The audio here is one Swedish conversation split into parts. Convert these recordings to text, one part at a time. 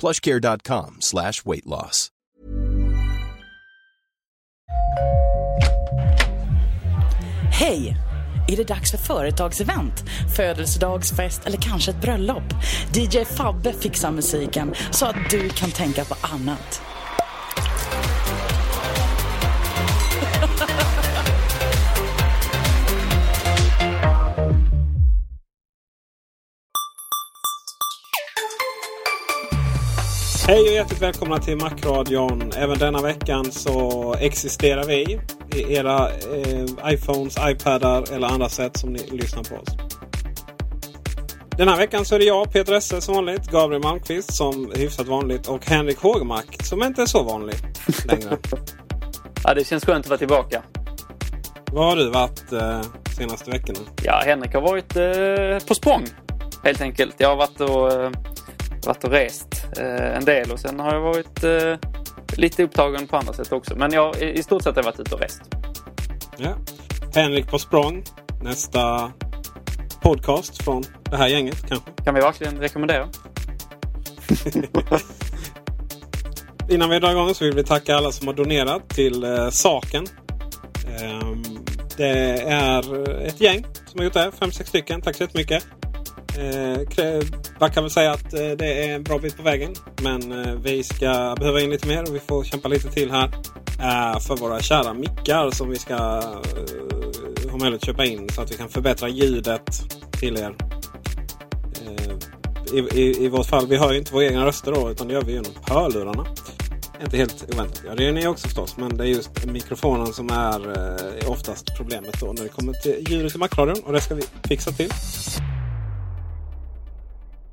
plushcare.com slash weight loss. Hej! Är det dags för företagsevent, födelsedagsfest eller kanske ett bröllop? DJ Fabbe fixar musiken så att du kan tänka på annat. Hej och hjärtligt välkomna till Macradion. Även denna veckan så existerar vi i era eh, iPhones, iPadar eller andra sätt som ni lyssnar på oss. Den här veckan så är det jag, Peter Esse som vanligt, Gabriel Malmqvist som hyfsat vanligt och Henrik Hågemark som inte är så vanlig längre. Ja, det känns skönt att vara tillbaka. Var har du varit eh, senaste veckorna? Ja, Henrik har varit eh, på språng helt enkelt. Jag har varit och, eh, varit och rest eh, en del och sen har jag varit eh, lite upptagen på andra sätt också. Men jag, i stort sett har jag varit ute och rest. Ja. Henrik på språng. Nästa podcast från det här gänget kanske. Kan vi verkligen rekommendera. Innan vi drar igång så vill vi tacka alla som har donerat till eh, saken. Ehm, det är ett gäng som har gjort det. Fem, sex stycken. Tack så jättemycket. Eh, man kan väl säga att eh, det är en bra bit på vägen. Men eh, vi ska behöva in lite mer och vi får kämpa lite till här. Eh, för våra kära mickar som vi ska eh, ha möjlighet att köpa in så att vi kan förbättra ljudet till er. Eh, I, i, I vårt fall, vi hör ju inte våra egna röster då utan det gör vi genom hörlurarna. Inte helt oväntat. Ja, det är ni också förstås. Men det är just mikrofonen som är eh, oftast problemet då när det kommer till ljudet i Macradion. Och det ska vi fixa till.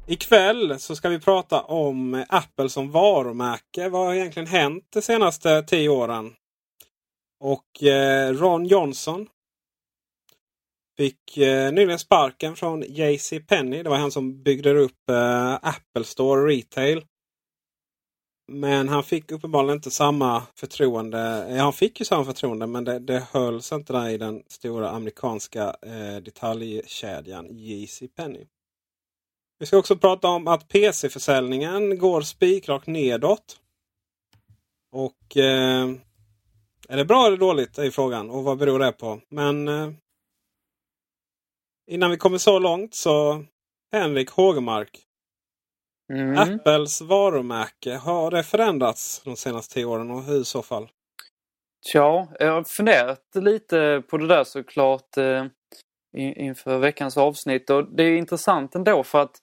Ikväll så ska vi prata om Apple som varumärke. Vad har egentligen hänt de senaste tio åren? Och eh, Ron Johnson fick eh, nyligen sparken från JC Penny. Det var han som byggde upp eh, Apple Store Retail. Men han fick uppenbarligen inte samma förtroende. Ja, han fick ju samma förtroende men det, det hölls inte där i den stora amerikanska eh, detaljkedjan JC Penny. Vi ska också prata om att PC-försäljningen går spikrakt nedåt. Och eh, är det bra eller dåligt är frågan och vad beror det på? Men eh, innan vi kommer så långt så Henrik Hågemark. Mm. Apples varumärke, har det förändrats de senaste tio åren och hur i så fall? Ja, jag har funderat lite på det där såklart eh, inför veckans avsnitt och det är intressant ändå för att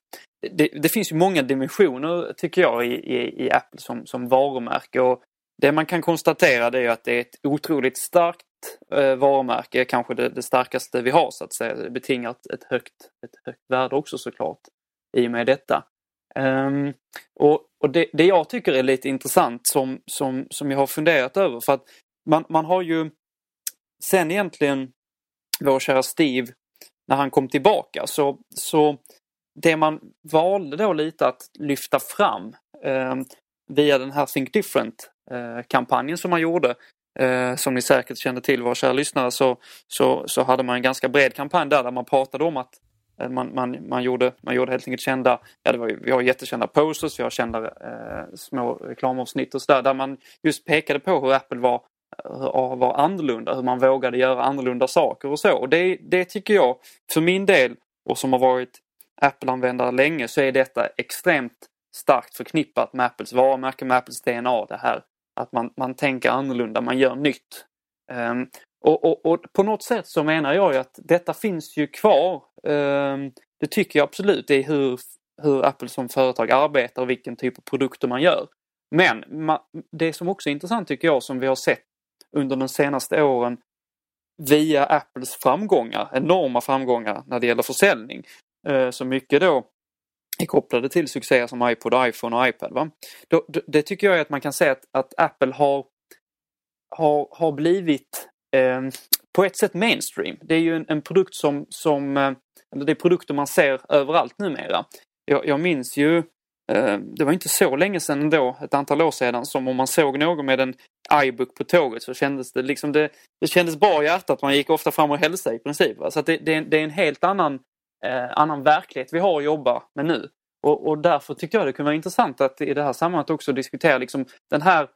det, det finns ju många dimensioner tycker jag i, i, i Apple som, som varumärke och det man kan konstatera det är att det är ett otroligt starkt eh, varumärke, kanske det, det starkaste vi har så att säga. Det betingar ett, ett, högt, ett högt värde också såklart i och med detta. Um, och och det, det jag tycker är lite intressant som, som, som jag har funderat över för att man, man har ju sen egentligen vår kära Steve när han kom tillbaka. Så, så det man valde då lite att lyfta fram eh, via den här Think Different-kampanjen eh, som man gjorde, eh, som ni säkert kände till våra kära lyssnare, så, så, så hade man en ganska bred kampanj där, där man pratade om att eh, man, man, man, gjorde, man gjorde helt enkelt kända, ja det var vi har jättekända posters, vi har kända eh, små reklamavsnitt och sådär där man just pekade på hur Apple var, var annorlunda, hur man vågade göra annorlunda saker och så. Och det, det tycker jag, för min del och som har varit Apple-användare länge så är detta extremt starkt förknippat med Apples varumärke, med Apples DNA. Det här att man, man tänker annorlunda, man gör nytt. Um, och, och, och, på något sätt så menar jag ju att detta finns ju kvar. Um, det tycker jag absolut. Det är hur, hur Apple som företag arbetar och vilken typ av produkter man gör. Men ma, det som också är intressant tycker jag som vi har sett under de senaste åren via Apples framgångar, enorma framgångar när det gäller försäljning. Eh, Så mycket då är kopplade till succéer som iPod, iPhone och iPad. Va? Det tycker jag är att man kan säga att, att Apple har, har, har blivit eh, på ett sätt mainstream. Det är ju en, en produkt som, som eh, eller det är produkter man ser överallt numera. Jag, jag minns ju Eh, det var inte så länge sedan ändå, ett antal år sedan, som om man såg någon med en iBook på tåget så kändes det liksom det, det kändes bra i hjärtat. Man gick ofta fram och hälsade i princip. Va? Så det, det, det, är en helt annan eh, annan verklighet vi har att jobba med nu. Och, och därför tyckte jag det kunde vara intressant att i det här sammanhanget också diskutera liksom den här,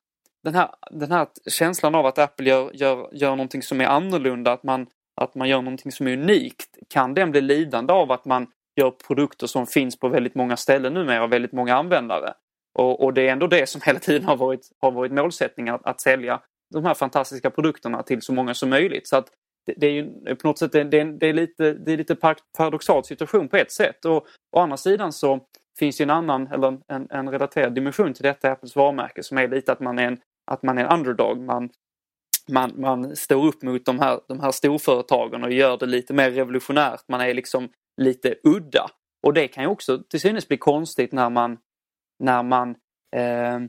den här, den här känslan av att Apple gör, gör, gör någonting som är annorlunda, att man, att man gör någonting som är unikt. Kan den bli lidande av att man gör produkter som finns på väldigt många ställen numera och väldigt många användare? Och, och, det är ändå det som hela tiden har varit, har varit målsättningen, att, att sälja de här fantastiska produkterna till så många som möjligt. Så att det, är ju på något sätt det, det, det, är lite, det är lite paradoxal situation på ett sätt. Och å andra sidan så finns ju en annan, eller en, en relaterad dimension till detta Apples varumärke som är lite att man är en, att man är en underdog. Man, man, man står upp mot de här, de här storföretagen och gör det lite mer revolutionärt. Man är liksom lite udda. Och det kan ju också till synes bli konstigt när man, när man eh,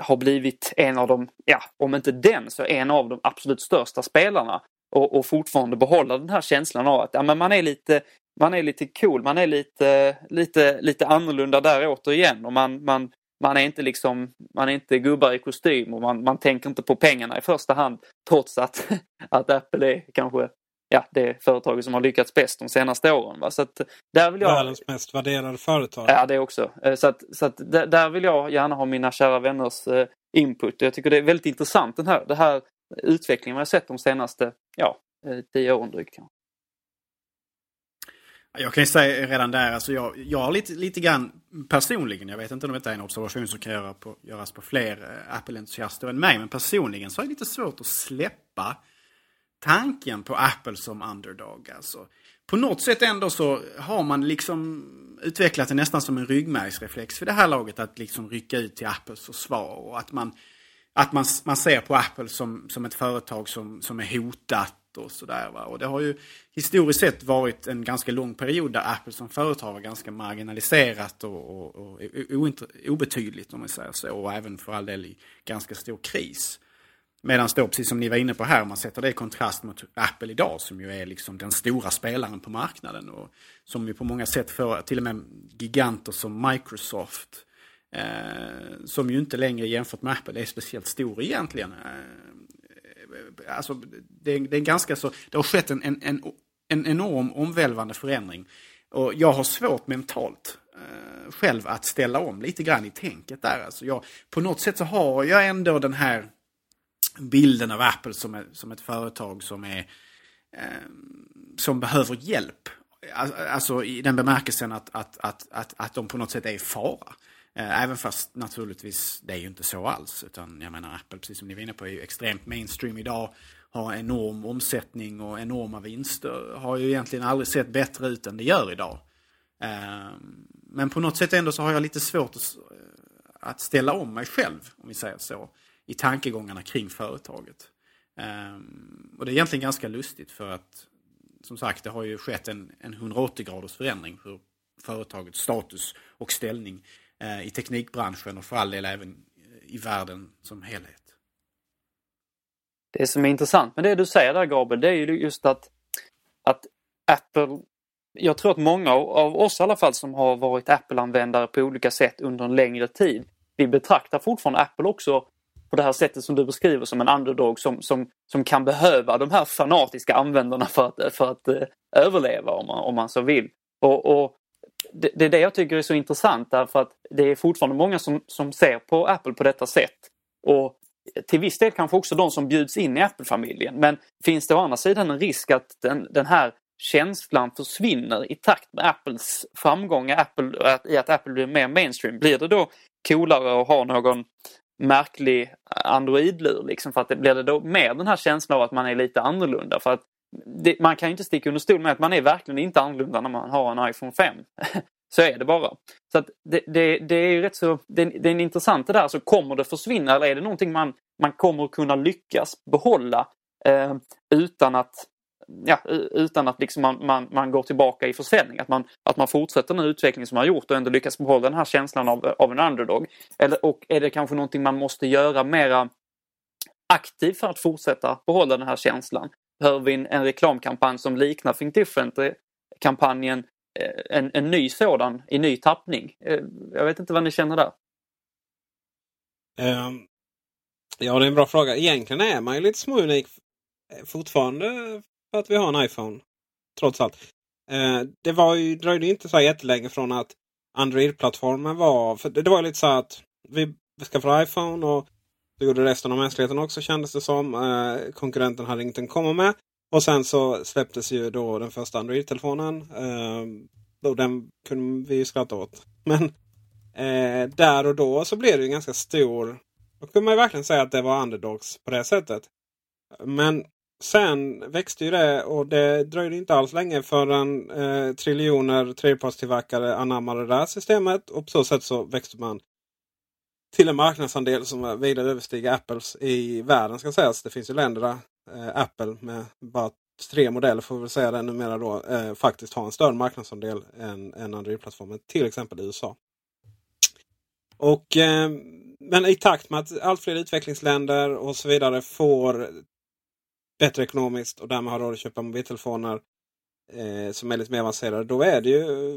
har blivit en av de, ja om inte den så en av de absolut största spelarna och, och fortfarande behålla den här känslan av att ja, men man är lite man är lite cool, man är lite, lite, lite annorlunda där återigen och man, man, man är inte liksom, man är inte gubbar i kostym och man, man tänker inte på pengarna i första hand trots att, att Apple är kanske ja, det företaget som har lyckats bäst de senaste åren. Va? Så att där vill jag... Världens mest värderade företag. Ja, det också. Eh, så, att, så att där vill jag gärna ha mina kära vänners eh, input. Jag tycker det är väldigt intressant den här, det här utvecklingen vi har sett de senaste ja, eh, tio åren drygt. Jag kan ju säga redan där, alltså jag, jag har lite, lite grann personligen, jag vet inte om detta är en observation som kan göra på, göras på fler Apple-entusiaster än mig, men personligen så är det lite svårt att släppa tanken på Apple som underdog. Alltså. På något sätt ändå så har man liksom utvecklat det nästan som en ryggmärgsreflex för det här laget att liksom rycka ut till Apples försvar och att man att man, man ser på Apple som, som ett företag som, som är hotat och sådär. Och det har ju historiskt sett varit en ganska lång period där Apple som företag var ganska marginaliserat och, och, och obetydligt om man säger så. Och även för all del i ganska stor kris. Medan då, precis som ni var inne på här, om man sätter det i kontrast mot Apple idag som ju är liksom den stora spelaren på marknaden. Och som ju på många sätt får till och med giganter som Microsoft Eh, som ju inte längre jämfört med Apple är speciellt stor egentligen. Eh, alltså, det, det, är ganska så, det har skett en, en, en, en enorm omvälvande förändring. Och jag har svårt mentalt eh, själv att ställa om lite grann i tänket där. Alltså jag, på något sätt så har jag ändå den här bilden av Apple som, är, som ett företag som är eh, som behöver hjälp. Alltså, alltså i den bemärkelsen att, att, att, att, att de på något sätt är i fara. Eh, även fast naturligtvis det är ju inte så alls. Utan jag menar Apple, precis som ni var inne på, är ju extremt mainstream idag. Har enorm omsättning och enorma vinster. Har ju egentligen aldrig sett bättre ut än det gör idag. Ehm, men på något sätt ändå så har jag lite svårt att ställa om mig själv, om vi säger så, i tankegångarna kring företaget. Um, och det är egentligen ganska lustigt för att, som sagt, det har ju skett en, en 180 graders förändring hur företagets status och ställning uh, i teknikbranschen och för all del även eh, i världen som helhet. Det som är intressant med det du säger där Gabriel, det är ju just att, att Apple jag tror att många av oss i alla fall som har varit Apple-användare på olika sätt under en längre tid, vi betraktar fortfarande Apple också på det här sättet som du beskriver som en underdog som, som, som kan behöva de här fanatiska användarna för att, för att eh, överleva om man, om man så vill. Och, och det, det, är det jag tycker är så intressant därför att det är fortfarande många som, som ser på Apple på detta sätt. Och till viss del kanske också de som bjuds in i Apple-familjen. Men finns det å andra sidan en risk att den, den här känslan försvinner i takt med Apples framgång Apple, i att Apple blir mer mainstream? Blir det då coolare att ha någon märklig Android-lur liksom för att det blir det då mer den här känslan av att man är lite annorlunda för att det, man kan ju inte sticka under stol med att man är verkligen inte annorlunda när man har en iPhone 5. så är det bara. Så att det, det, det är ju rätt så, det, det är intressant det där, så kommer det försvinna eller är det någonting man, man kommer kunna lyckas behålla eh, utan att ja, utan att liksom man, man, man går tillbaka i försäljning. Att man, att man fortsätter den utveckling som man har gjort och ändå lyckas behålla den här känslan av, av en underdog. Eller, och är det kanske någonting man måste göra mera aktivt för att fortsätta behålla den här känslan? Behöver vi en, en reklamkampanj som liknar Think Different-kampanjen eh, en, en ny sådan i ny tappning? Eh, jag vet inte vad ni känner där. Um, ja, det är en bra fråga. Egentligen är man ju lite småunik fortfarande för att vi har en iPhone. Trots allt. Eh, det var ju, dröjde inte så jättelänge från att Android-plattformen var... För det, det var lite så att vi skaffade iPhone och det gjorde resten av mänskligheten också kändes det som. Eh, konkurrenten hade ingenting att komma med. Och sen så släpptes ju då den första Android-telefonen. Eh, den kunde vi ju skratta åt. Men eh, där och då så blev det ju ganska stor... Då kunde man verkligen säga att det var underdogs på det sättet. Men sen växte ju det och det dröjde inte alls länge förrän eh, triljoner tredjepartstillverkare anammade det här systemet. Och på så sätt så växte man till en marknadsandel som vida överstiger Apples i världen ska sägas. Det finns ju länder där eh, Apple med bara tre modeller får vi säga det numera då eh, faktiskt har en större marknadsandel än, än Android-plattformen. Till exempel i USA. Och, eh, men i takt med att allt fler utvecklingsländer och så vidare får bättre ekonomiskt och därmed har råd att köpa mobiltelefoner eh, som är lite mer avancerade. Då är det ju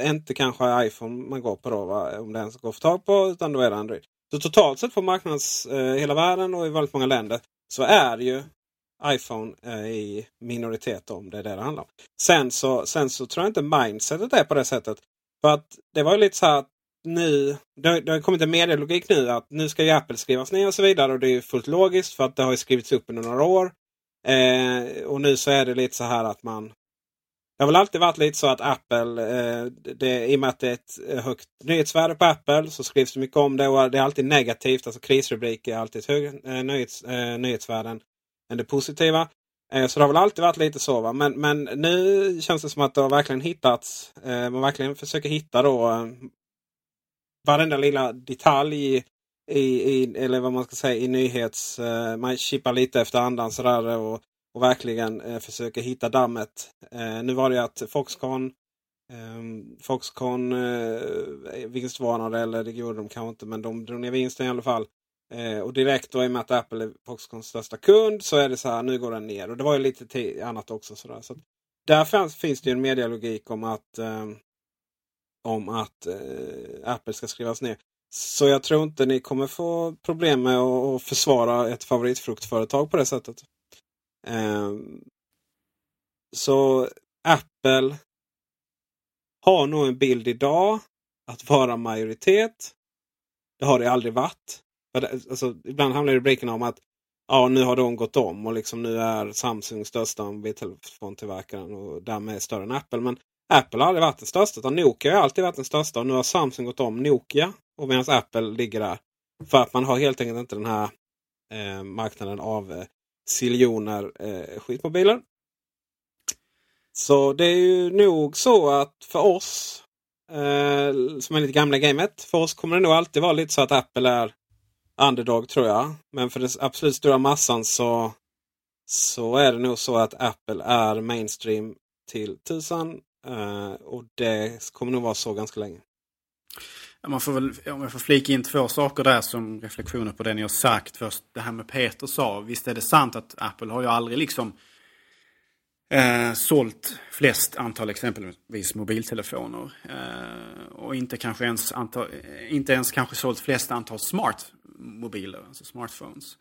eh, inte kanske iPhone man går på då, va? om det ens går att få tag på, utan då är det Android. Så totalt sett på marknads eh, hela världen och i väldigt många länder så är ju iPhone eh, i minoritet om det är det det handlar om. Sen så, sen så tror jag inte mindsetet är på det sättet. För att det var ju lite så här att nu, det har, det har kommit en medialogik nu att nu ska ju Apple skrivas ner och så vidare. Och det är fullt logiskt för att det har skrivits upp under några år. Eh, och nu så är det lite så här att man... Det har väl alltid varit lite så att Apple, eh, det, i och med att det är ett eh, högt nyhetsvärde på Apple så skrivs det mycket om det och det är alltid negativt. Alltså krisrubriker är alltid högre eh, nyhets, eh, nyhetsvärden än det positiva. Eh, så det har väl alltid varit lite så. Va? Men, men nu känns det som att det har verkligen hittats. Eh, man verkligen försöker hitta då varenda lilla detalj i, i, eller vad man ska säga i nyhets... Eh, man chippar lite efter andan sådär och, och verkligen eh, försöker hitta dammet. Eh, nu var det att Foxconn ehm, Foxconn eh, vinstvarnade, eller det gjorde de kanske inte, men de drog ner vinsten i alla fall. Eh, och direkt då i och med att Apple är Foxconns största kund så är det så här, nu går den ner. Och det var ju lite annat också. Sådär. Så där finns, finns det en medialogik om att ehm, om att eh, Apple ska skrivas ner. Så jag tror inte ni kommer få problem med att försvara ett favoritfruktföretag på det sättet. Eh, så Apple har nog en bild idag att vara majoritet. Det har det aldrig varit. Alltså, ibland hamnar rubrikerna om att ja, nu har de gått om och liksom nu är Samsung största mobiltelefontillverkaren och därmed större än Apple. Men Apple har aldrig varit den största. Utan Nokia har alltid varit den största. Och nu har Samsung gått om Nokia. Och medan Apple ligger där. För att man har helt enkelt inte den här eh, marknaden av eh, siljoner eh, skitmobiler. Så det är ju nog så att för oss eh, som är lite gamla i gamet. För oss kommer det nog alltid vara lite så att Apple är underdog tror jag. Men för den absolut stora massan så, så är det nog så att Apple är mainstream till tusan Eh, och det kommer nog vara så ganska länge. Man får väl, om jag får flika in två saker där som reflektioner på det ni har sagt. Först det här med Peter sa. Visst är det sant att Apple har ju aldrig liksom eh, sålt flest antal exempelvis mobiltelefoner. Eh, och inte, kanske ens antal, eh, inte ens kanske sålt flest antal smartmobiler, alltså smartphones.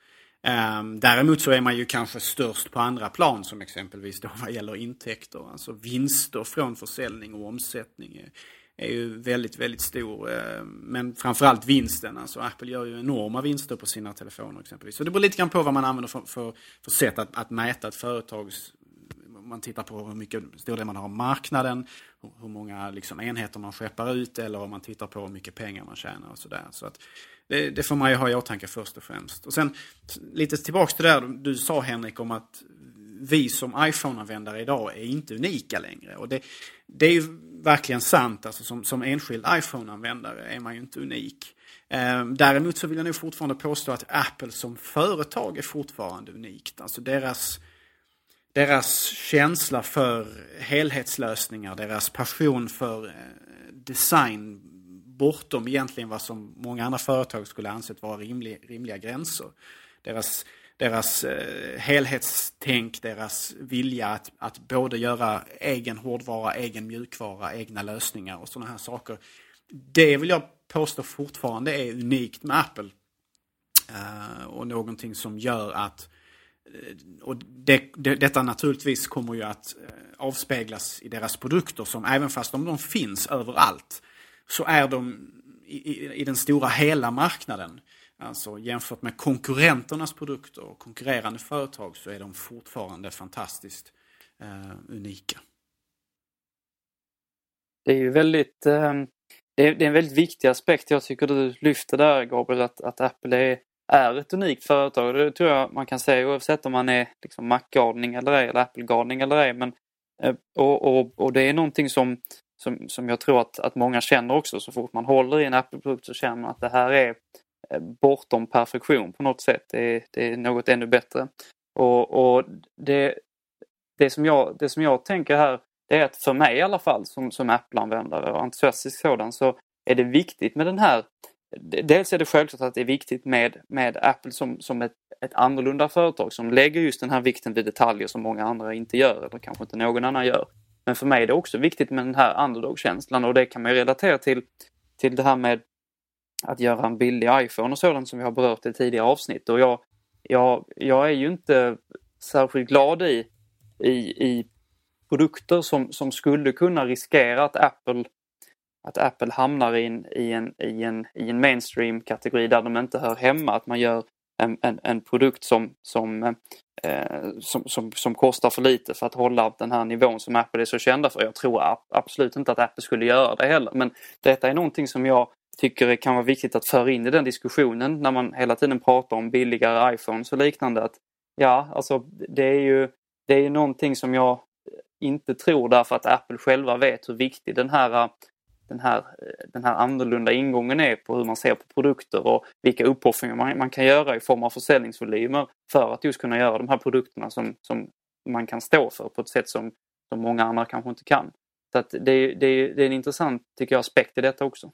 Um, däremot så är man ju kanske störst på andra plan som exempelvis då vad gäller intäkter. Alltså vinster från försäljning och omsättning är ju väldigt, väldigt stor. Eh, men framförallt vinsten. Alltså Apple gör ju enorma vinster på sina telefoner exempelvis. Så det beror lite grann på vad man använder för, för, för sätt att, att mäta ett företags man tittar på hur mycket stor del man har av marknaden, hur många liksom, enheter man skeppar ut eller om man tittar på hur mycket pengar man tjänar och sådär. Så att det, det får man ju ha i åtanke först och främst. Och sen lite tillbaks till det där du sa Henrik om att vi som iPhone-användare idag är inte unika längre. Och det, det är ju verkligen sant. Alltså som, som enskild iPhone-användare är man ju inte unik. Ehm, däremot så vill jag nog fortfarande påstå att Apple som företag är fortfarande unikt. Alltså deras, deras känsla för helhetslösningar, deras passion för eh, design bortom egentligen vad som många andra företag skulle ansett vara rimlig, rimliga gränser. Deras deras eh, helhetstänk, deras vilja att, att både göra egen hårdvara, egen mjukvara, egna lösningar och sådana här saker. Det vill jag påstå fortfarande är unikt med Apple. Uh, och någonting som gör att eh, och det, det, detta naturligtvis kommer ju att eh, avspeglas i deras produkter som även fast om de finns överallt så är de i, i, i den stora hela marknaden Alltså jämfört med konkurrenternas produkter och konkurrerande företag så är de fortfarande fantastiskt eh, unika. Det är ju väldigt eh, det, är, det, är, en väldigt viktig aspekt jag tycker du lyfter där Gabriel att, att Apple är, är ett unikt företag. Det tror jag man kan säga oavsett om man är liksom Mac-galning eller ej eller Apple-galning eller ej. Men, eh, och, och, och det är någonting som, som, som jag tror att, att många känner också. Så fort man håller i en Apple-produkt så känner man att det här är eh, bortom perfektion på något sätt. Det är, det är något ännu bättre. Och, och det, det, som jag, det som jag tänker här det är att för mig i alla fall som, som Apple-användare och entusiastisk sådan så är det viktigt med den här Dels är det självklart att det är viktigt med, med Apple som, som ett, ett annorlunda företag som lägger just den här vikten vid detaljer som många andra inte gör eller kanske inte någon annan gör. Men för mig är det också viktigt med den här underdog-känslan och det kan man relatera till, till det här med att göra en billig iPhone och sådant som vi har berört i tidigare avsnitt. Och jag, jag, jag är ju inte särskilt glad i, i, i produkter som, som skulle kunna riskera att Apple att Apple hamnar in, i en, i en, i en mainstream-kategori där de inte hör hemma. Att man gör en, en, en produkt som, som, eh, som, som, som, kostar för lite för att hålla den här nivån som Apple är så kända för. Jag tror absolut inte att Apple skulle göra det heller. Men detta är någonting som jag tycker det kan vara viktigt att föra in i den diskussionen när man hela tiden pratar om billigare iPhones och liknande. Att, ja, alltså det är ju det är någonting som jag inte tror därför att Apple själva vet hur viktig den här, den här, eh, den här annorlunda ingången är på hur man ser på produkter och vilka uppoffringar man, man kan göra i form av försäljningsvolymer för att just kunna göra de här produkterna som, som man kan stå för på ett sätt som, som många andra kanske inte kan. Så att det, det, det är en intressant tycker jag, aspekt i detta också.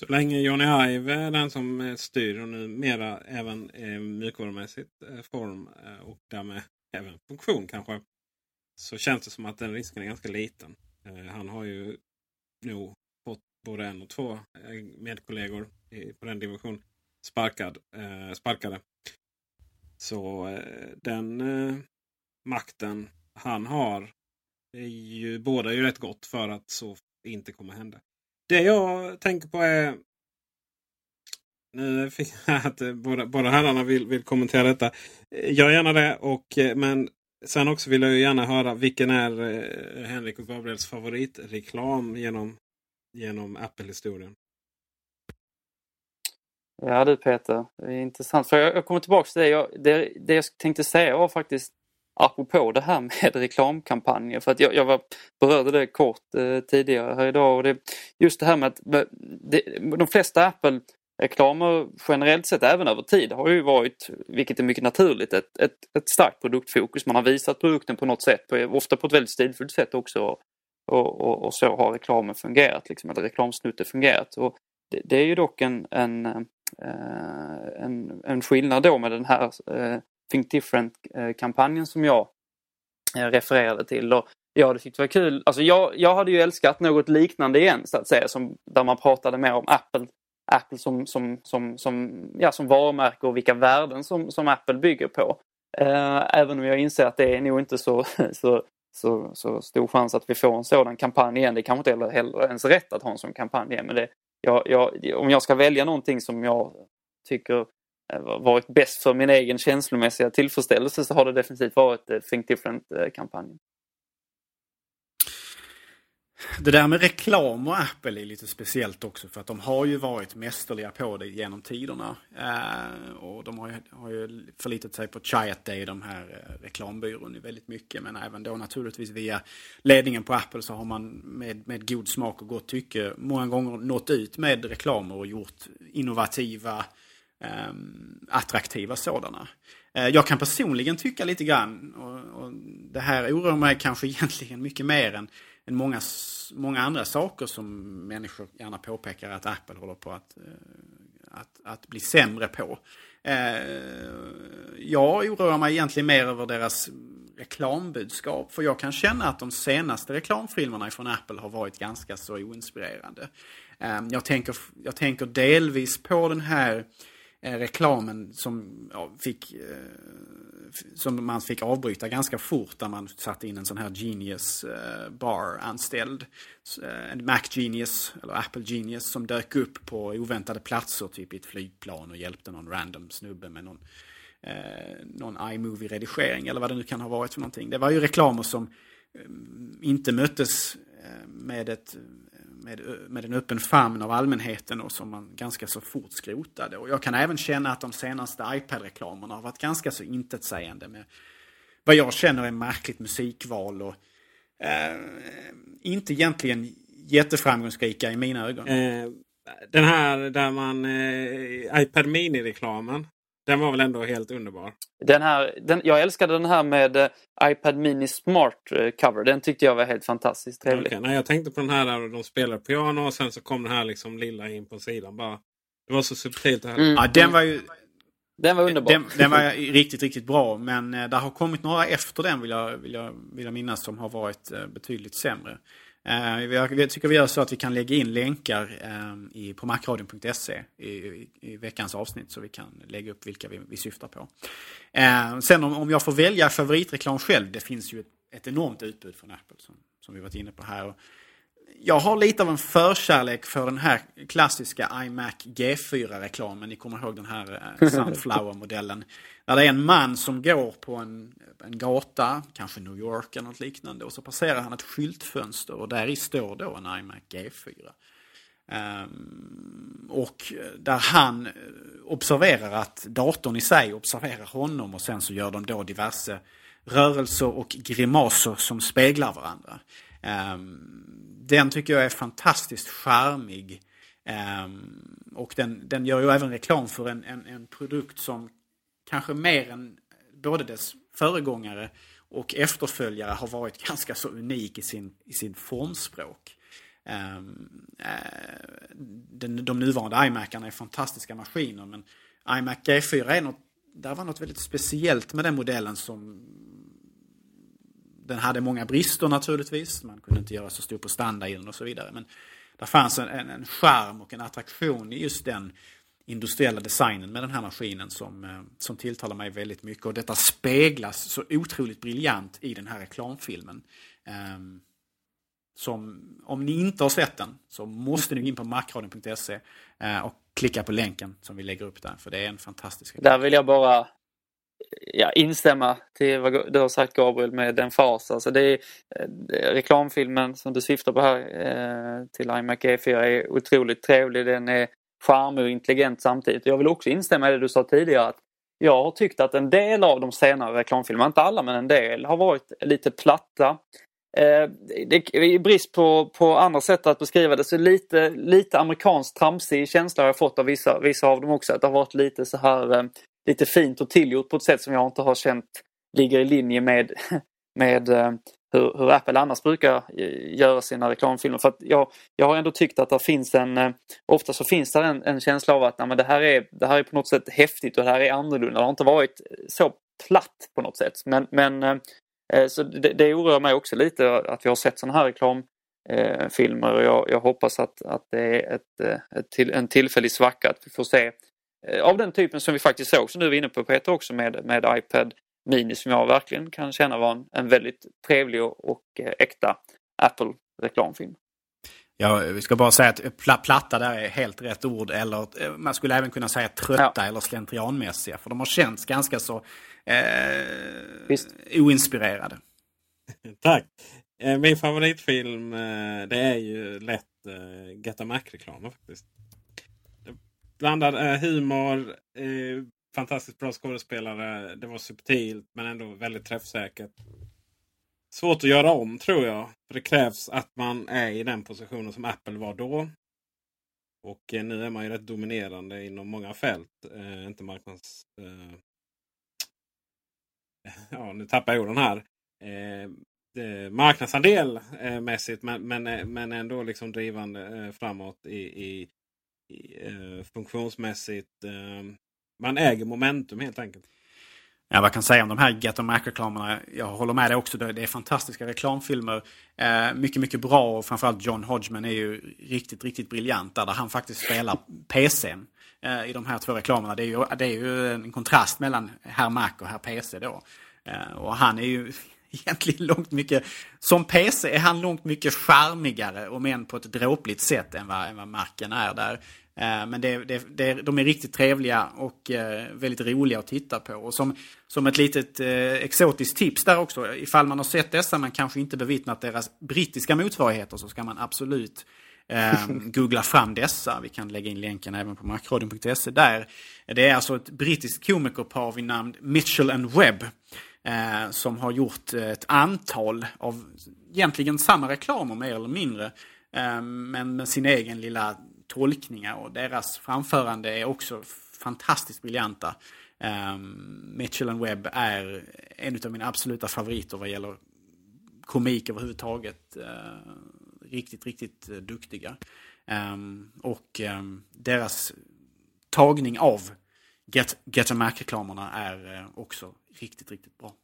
Så länge Johnny Ive är den som eh, styr och numera även eh, mjukvarumässigt eh, form och därmed även funktion kanske. Så känns det som att den risken är ganska liten. Eh, han har ju nog fått både en och två eh, medkollegor på den division sparkad, eh, sparkade. Så den makten han har är ju båda ju rätt gott för att så inte kommer hända. Det jag tänker på är... Nu fick jag att båda, båda herrarna vill, vill kommentera detta. Gör gärna det. Och, men sen också vill jag gärna höra vilken är eh, Henrik och Gabriels favoritreklam genom, genom Apple-historien? Ja du Peter, det är intressant. För jag, jag kommer tillbaka till det. Jag, det. Det jag tänkte säga var faktiskt apropå det här med reklamkampanjer. För att jag, jag var, berörde det kort eh, tidigare här idag. Och det, just det här med att det, de flesta Apple Reklamer generellt sett även över tid har ju varit, vilket är mycket naturligt, ett, ett, ett starkt produktfokus. Man har visat produkten på något sätt, ofta på ett väldigt stilfullt sätt också. Och, och, och så har reklamen fungerat, liksom, eller reklamsnutten fungerat. Och det, det är ju dock en, en, eh, en, en skillnad då med den här eh, Think Different-kampanjen eh, som jag refererade till. Och jag hade tyckt det var kul. Alltså jag, jag hade ju älskat något liknande igen så att säga. Som, där man pratade mer om Apple, Apple som, som, som, som, ja, som varumärke och vilka värden som, som Apple bygger på. Eh, även om jag inser att det är nog inte så, så så, så stor chans att vi får en sådan kampanj igen. Det kanske inte heller ens rätt att ha en sån kampanj igen. Men det, jag, jag, om jag ska välja någonting som jag tycker eh, varit bäst för min egen känslomässiga tillfredsställelse så har det definitivt varit eh, Think Different-kampanjen. Det där med reklam och Apple är lite speciellt också för att de har ju varit mästerliga på det genom tiderna. Eh, och de har ju, har ju förlitat sig på Chiat de här eh, reklambyrån, väldigt mycket. Men även då naturligtvis via ledningen på Apple så har man med, med god smak och gott tycke många gånger nått ut med reklamer och gjort innovativa, eh, attraktiva sådana. Eh, jag kan personligen tycka lite grann, och, och det här oroar mig kanske egentligen mycket mer än än många, många andra saker som människor gärna påpekar att Apple håller på att, eh, att, att bli sämre på. Eh, jag oroar mig egentligen mer över deras reklambudskap. För jag kan känna att de senaste reklamfilmerna från Apple har varit ganska så oinspirerande. Eh, jag tänker, jag tänker delvis på den här Eh, reklamen som ja, fick eh, som man fick avbryta ganska fort där man satte in en sån här Genius eh, Bar-anställd. Eh, en Mac Genius, eller Apple Genius, som dök upp på oväntade platser, typ i ett flygplan och hjälpte någon random snubbe med någon, eh, någon iMovie-redigering eller vad det nu kan ha varit för någonting. Det var ju reklamer som eh, inte möttes eh, med ett med, med en öppen famn av allmänheten och som man ganska så fort skrotade. Och jag kan även känna att de senaste iPad-reklamerna har varit ganska så intetsägande med vad jag känner är märkligt musikval och eh, inte egentligen jätteframgångsrika i mina ögon. Eh, den här där man eh, iPad Mini-reklamen. Den var väl ändå helt underbar? Den här, den, jag älskade den här med uh, iPad Mini Smart uh, Cover. Den tyckte jag var helt fantastiskt trevlig. Okay, nej, jag tänkte på den här där de spelar piano och sen så kom den här liksom lilla in på sidan. Bara, det var så subtilt. Det här. Mm. Ja, den var ju... Den var underbar. Den, den, var riktigt, riktigt bra. Men uh, det har kommit några efter den vill jag, vill jag, vill jag minnas som har varit betydligt sämre. Eh, uh, jag tycker vi gör så att vi kan lägga in länkar eh, i, på macradion.se i, i, veckans avsnitt så vi kan lägga upp vilka vi, vi syftar på. Eh, sen om, om jag får välja favoritreklam själv, det finns ju ett, ett enormt utbud från Apple som, som vi varit inne på här. Jag har lite av en förkärlek för den här klassiska iMac G4-reklamen. Ni kommer ihåg den här eh, Sunflower-modellen. Där det är en man som går på en, en gata, kanske New York eller något liknande. Och så passerar han ett skyltfönster och där i står då en iMac G4. Um, ehm, och där han eh, observerar att datorn i sig observerar honom och sen så gör de då diverse rörelser och grimaser som speglar varandra. Ehm, den tycker jag är fantastiskt charmig. Ehm, och den, den gör ju även reklam för en, en, en, produkt som kanske mer än både dess föregångare och efterföljare har varit ganska så unik i sin, i sin formspråk. Ehm, eh, den, de nuvarande iMacarna är fantastiska maskiner men iMac G4 är något, där var något väldigt speciellt med den modellen som den hade många brister naturligtvis. Man kunde inte göra så stor prestanda i den och så vidare. Men det fanns en, en, en charm och en attraktion i just den industriella designen med den här maskinen som, eh, som tilltalar mig väldigt mycket. Och detta speglas så otroligt briljant i den här reklamfilmen. Um, som, om ni inte har sett den så måste ni gå in på macradion.se eh, och klicka på länken som vi lägger upp där. För det är en fantastisk reklam. Där vill jag bara ja, instämma till vad du har sagt Gabriel med den fas. Alltså det är, eh, reklamfilmen som du syftar på här eh, till iMac E4 är otroligt trevlig. Den är charmig och intelligent samtidigt. Jag vill också instämma i det du sa tidigare att jag har tyckt att en del av de senare reklamfilmerna, inte alla men en del, har varit lite platta. Eh, det, I brist på, på andra sätt att beskriva det så lite, lite amerikansk tramsig känsla har jag fått av vissa, vissa av dem också. Att det har varit lite så här eh, lite fint och tillgjort på ett sätt som jag inte har känt ligger i linje med, med eh, hur, hur, Apple annars brukar eh, göra sina reklamfilmer. För att jag, jag har ändå tyckt att det finns en, eh, ofta så finns det en, en känsla av att nej, men det, här är, det här är på något sätt häftigt och det här är annorlunda. Det har inte varit så platt på något sätt. Men, men så det, det oroar mig också lite att vi har sett sådana här reklamfilmer och jag, jag hoppas att, att det är ett, ett till, en tillfällig svacka att vi får se av den typen som vi faktiskt såg, som du var inne på Peter också med, med iPad Mini som jag verkligen kan känna var en, en väldigt trevlig och, och äkta Apple-reklamfilm. Ja, vi ska bara säga att pl platta där är helt rätt ord. Eller eh, man skulle även kunna säga trötta ja. eller slentrianmässiga. För de har känts ganska så eh, oinspirerade. Tack. Eh, min favoritfilm eh, det är ju lätt Get a Mac-reklamen faktiskt. Blandad eh, humor, eh, fantastiskt bra skådespelare. Det var subtilt men ändå väldigt träffsäkert svårt att göra om tror jag. För det krävs att man är i den positionen som Apple var då. Och eh, nu är man ju rätt dominerande inom många fält. Eh, inte marknads... Eh, ja, nu tappar jag orden här. Eh, marknadsandel eh, mässigt men, men, eh, men ändå liksom drivande eh, framåt i, i eh, funktionsmässigt. Eh, man äger momentum helt enkelt. Ja, vad kan säga om de här Get Mac-reklamerna? Jag håller med dig också. Det är fantastiska reklamfilmer. Eh, mycket, mycket bra och framförallt John Hodgman är ju riktigt, riktigt briljant där, där han faktiskt spelar PCn eh, i de här två reklamerna. Det är, ju, det är ju en kontrast mellan herr Mac och herr PC då. Eh, och han är ju egentligen långt mycket... Som PC är han långt mycket charmigare, om än på ett dråpligt sätt, än vad, än vad Macen är där. Eh, men det, det, det, de är riktigt trevliga och eh, väldigt roliga att titta på. Och som, som ett litet eh, exotiskt tips där också, ifall man har sett dessa men kanske inte bevittnat deras brittiska motsvarigheter så ska man absolut googla fram dessa. Vi kan lägga in länken även på macradion.se där. Det är alltså ett brittiskt komikerpar vid namn Mitchell and Webb. Eh, som har gjort ett antal av egentligen samma reklamer mer eller mindre. Eh, men med sin egen lilla tolkningar och deras framförande är också fantastiskt briljanta. Um, Mitchell and Webb är en av mina absoluta favoriter vad gäller komik överhuvudtaget. Uh, riktigt, riktigt uh, duktiga. Um, och um, deras tagning av Get, Get a Mac-reklamerna är uh, också riktigt, riktigt bra.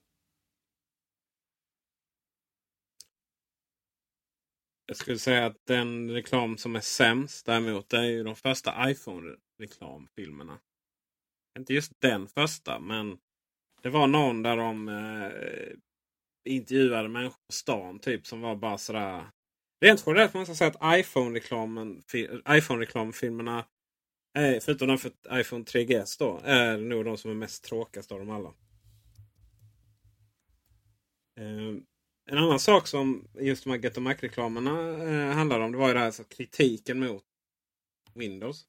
Jag skulle säga att den reklam som är sämst däremot det är ju de första iPhone-reklamfilmerna. Inte just den första men det var någon där de eh, intervjuade människor på stan typ som var bara sådär. Rent generellt måste jag säga att iPhone-reklamfilmerna iPhone-reklamfilmerna förutom den för iPhone 3GS då, är nog de som är mest tråkigast av dem alla. Eh, en annan sak som just de här Get Mac-reklamerna eh, handlade om det var ju det här, alltså, kritiken mot Windows.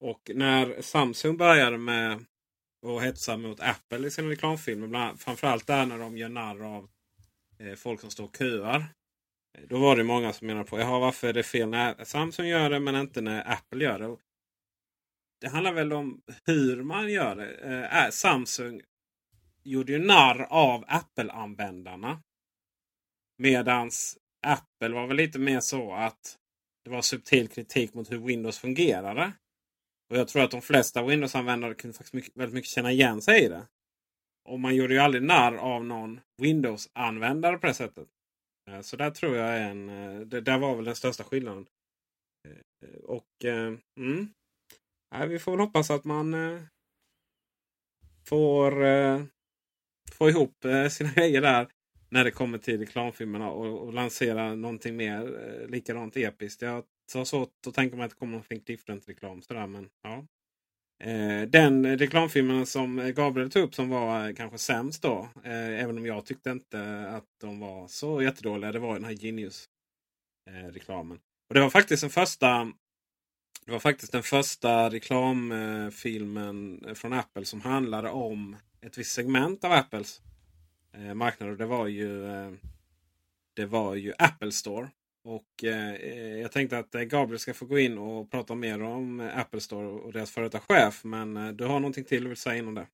Och när Samsung började med att hetsa mot Apple i sina reklamfilmer. Bland, framförallt där när de gör narr av eh, folk som står och köar. Eh, då var det många som menade på Jaha, varför är det fel när Samsung gör det men inte när Apple gör det. Det handlar väl om hur man gör det. Eh, Samsung gjorde ju narr av Apple-användarna. Medans Apple var väl lite mer så att det var subtil kritik mot hur Windows fungerade. Och jag tror att de flesta Windows-användare kunde faktiskt mycket, väldigt mycket känna igen sig i det. Och man gjorde ju aldrig narr av någon Windows-användare på det sättet. Eh, så där tror jag är en... Eh, det där var väl den största skillnaden. Eh, och... Mm. vi får väl hoppas att man får, får ihop sina grejer där när det kommer till reklamfilmerna och, och lansera någonting mer eh, likadant episkt. Jag har svårt att tänka mig att det kommer någonting Different-reklam. Men, ja. Eh, den reklamfilmen som Gabriel tog upp som var eh, kanske sämst då. Eh, även om jag tyckte inte att de var så jättedåliga. Det var den här Genius-reklamen. Eh, och det var faktiskt den första det var faktiskt den första reklamfilmen eh, från Apple som handlade om ett visst segment av Apples eh, marknader. Det var ju eh, det var ju Apple Store. Och eh, jag tänkte att eh, Gabriel ska få gå in och prata mer om Apple Store och deras före chef. Men eh, du har någonting till du vill säga innan det?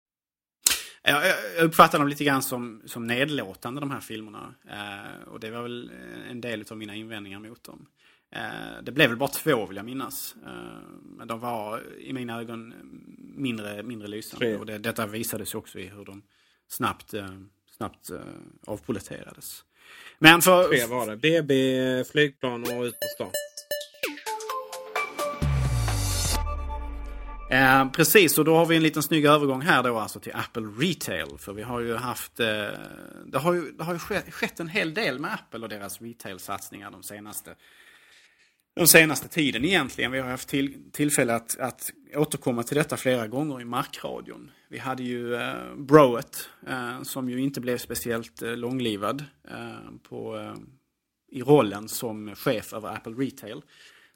Jag, jag uppfattar dem lite grann som, som nedlåtande de här filmerna. Eh, och det var väl en del av mina invändningar mot dem. Det blev väl bara två vill jag minnas. Men de var i mina ögon mindre, mindre lysande. Och det, detta visades också i hur de snabbt, snabbt eh, avpoliterades. Men för... Tre var det. BB, flygplan och ut på stan. Eh, precis, och då har vi en liten snygg övergång här då alltså till Apple Retail. För vi har ju haft, eh, det har ju, det har ju skett, skett en hel del med Apple och deras retail-satsningar de senaste, den senaste tiden egentligen. Vi har haft till, tillfälle att, att återkomma till detta flera gånger i markradion. Vi hade ju eh, Broet eh, som ju inte blev speciellt eh, långlivad eh, på, eh, i rollen som chef över Apple Retail.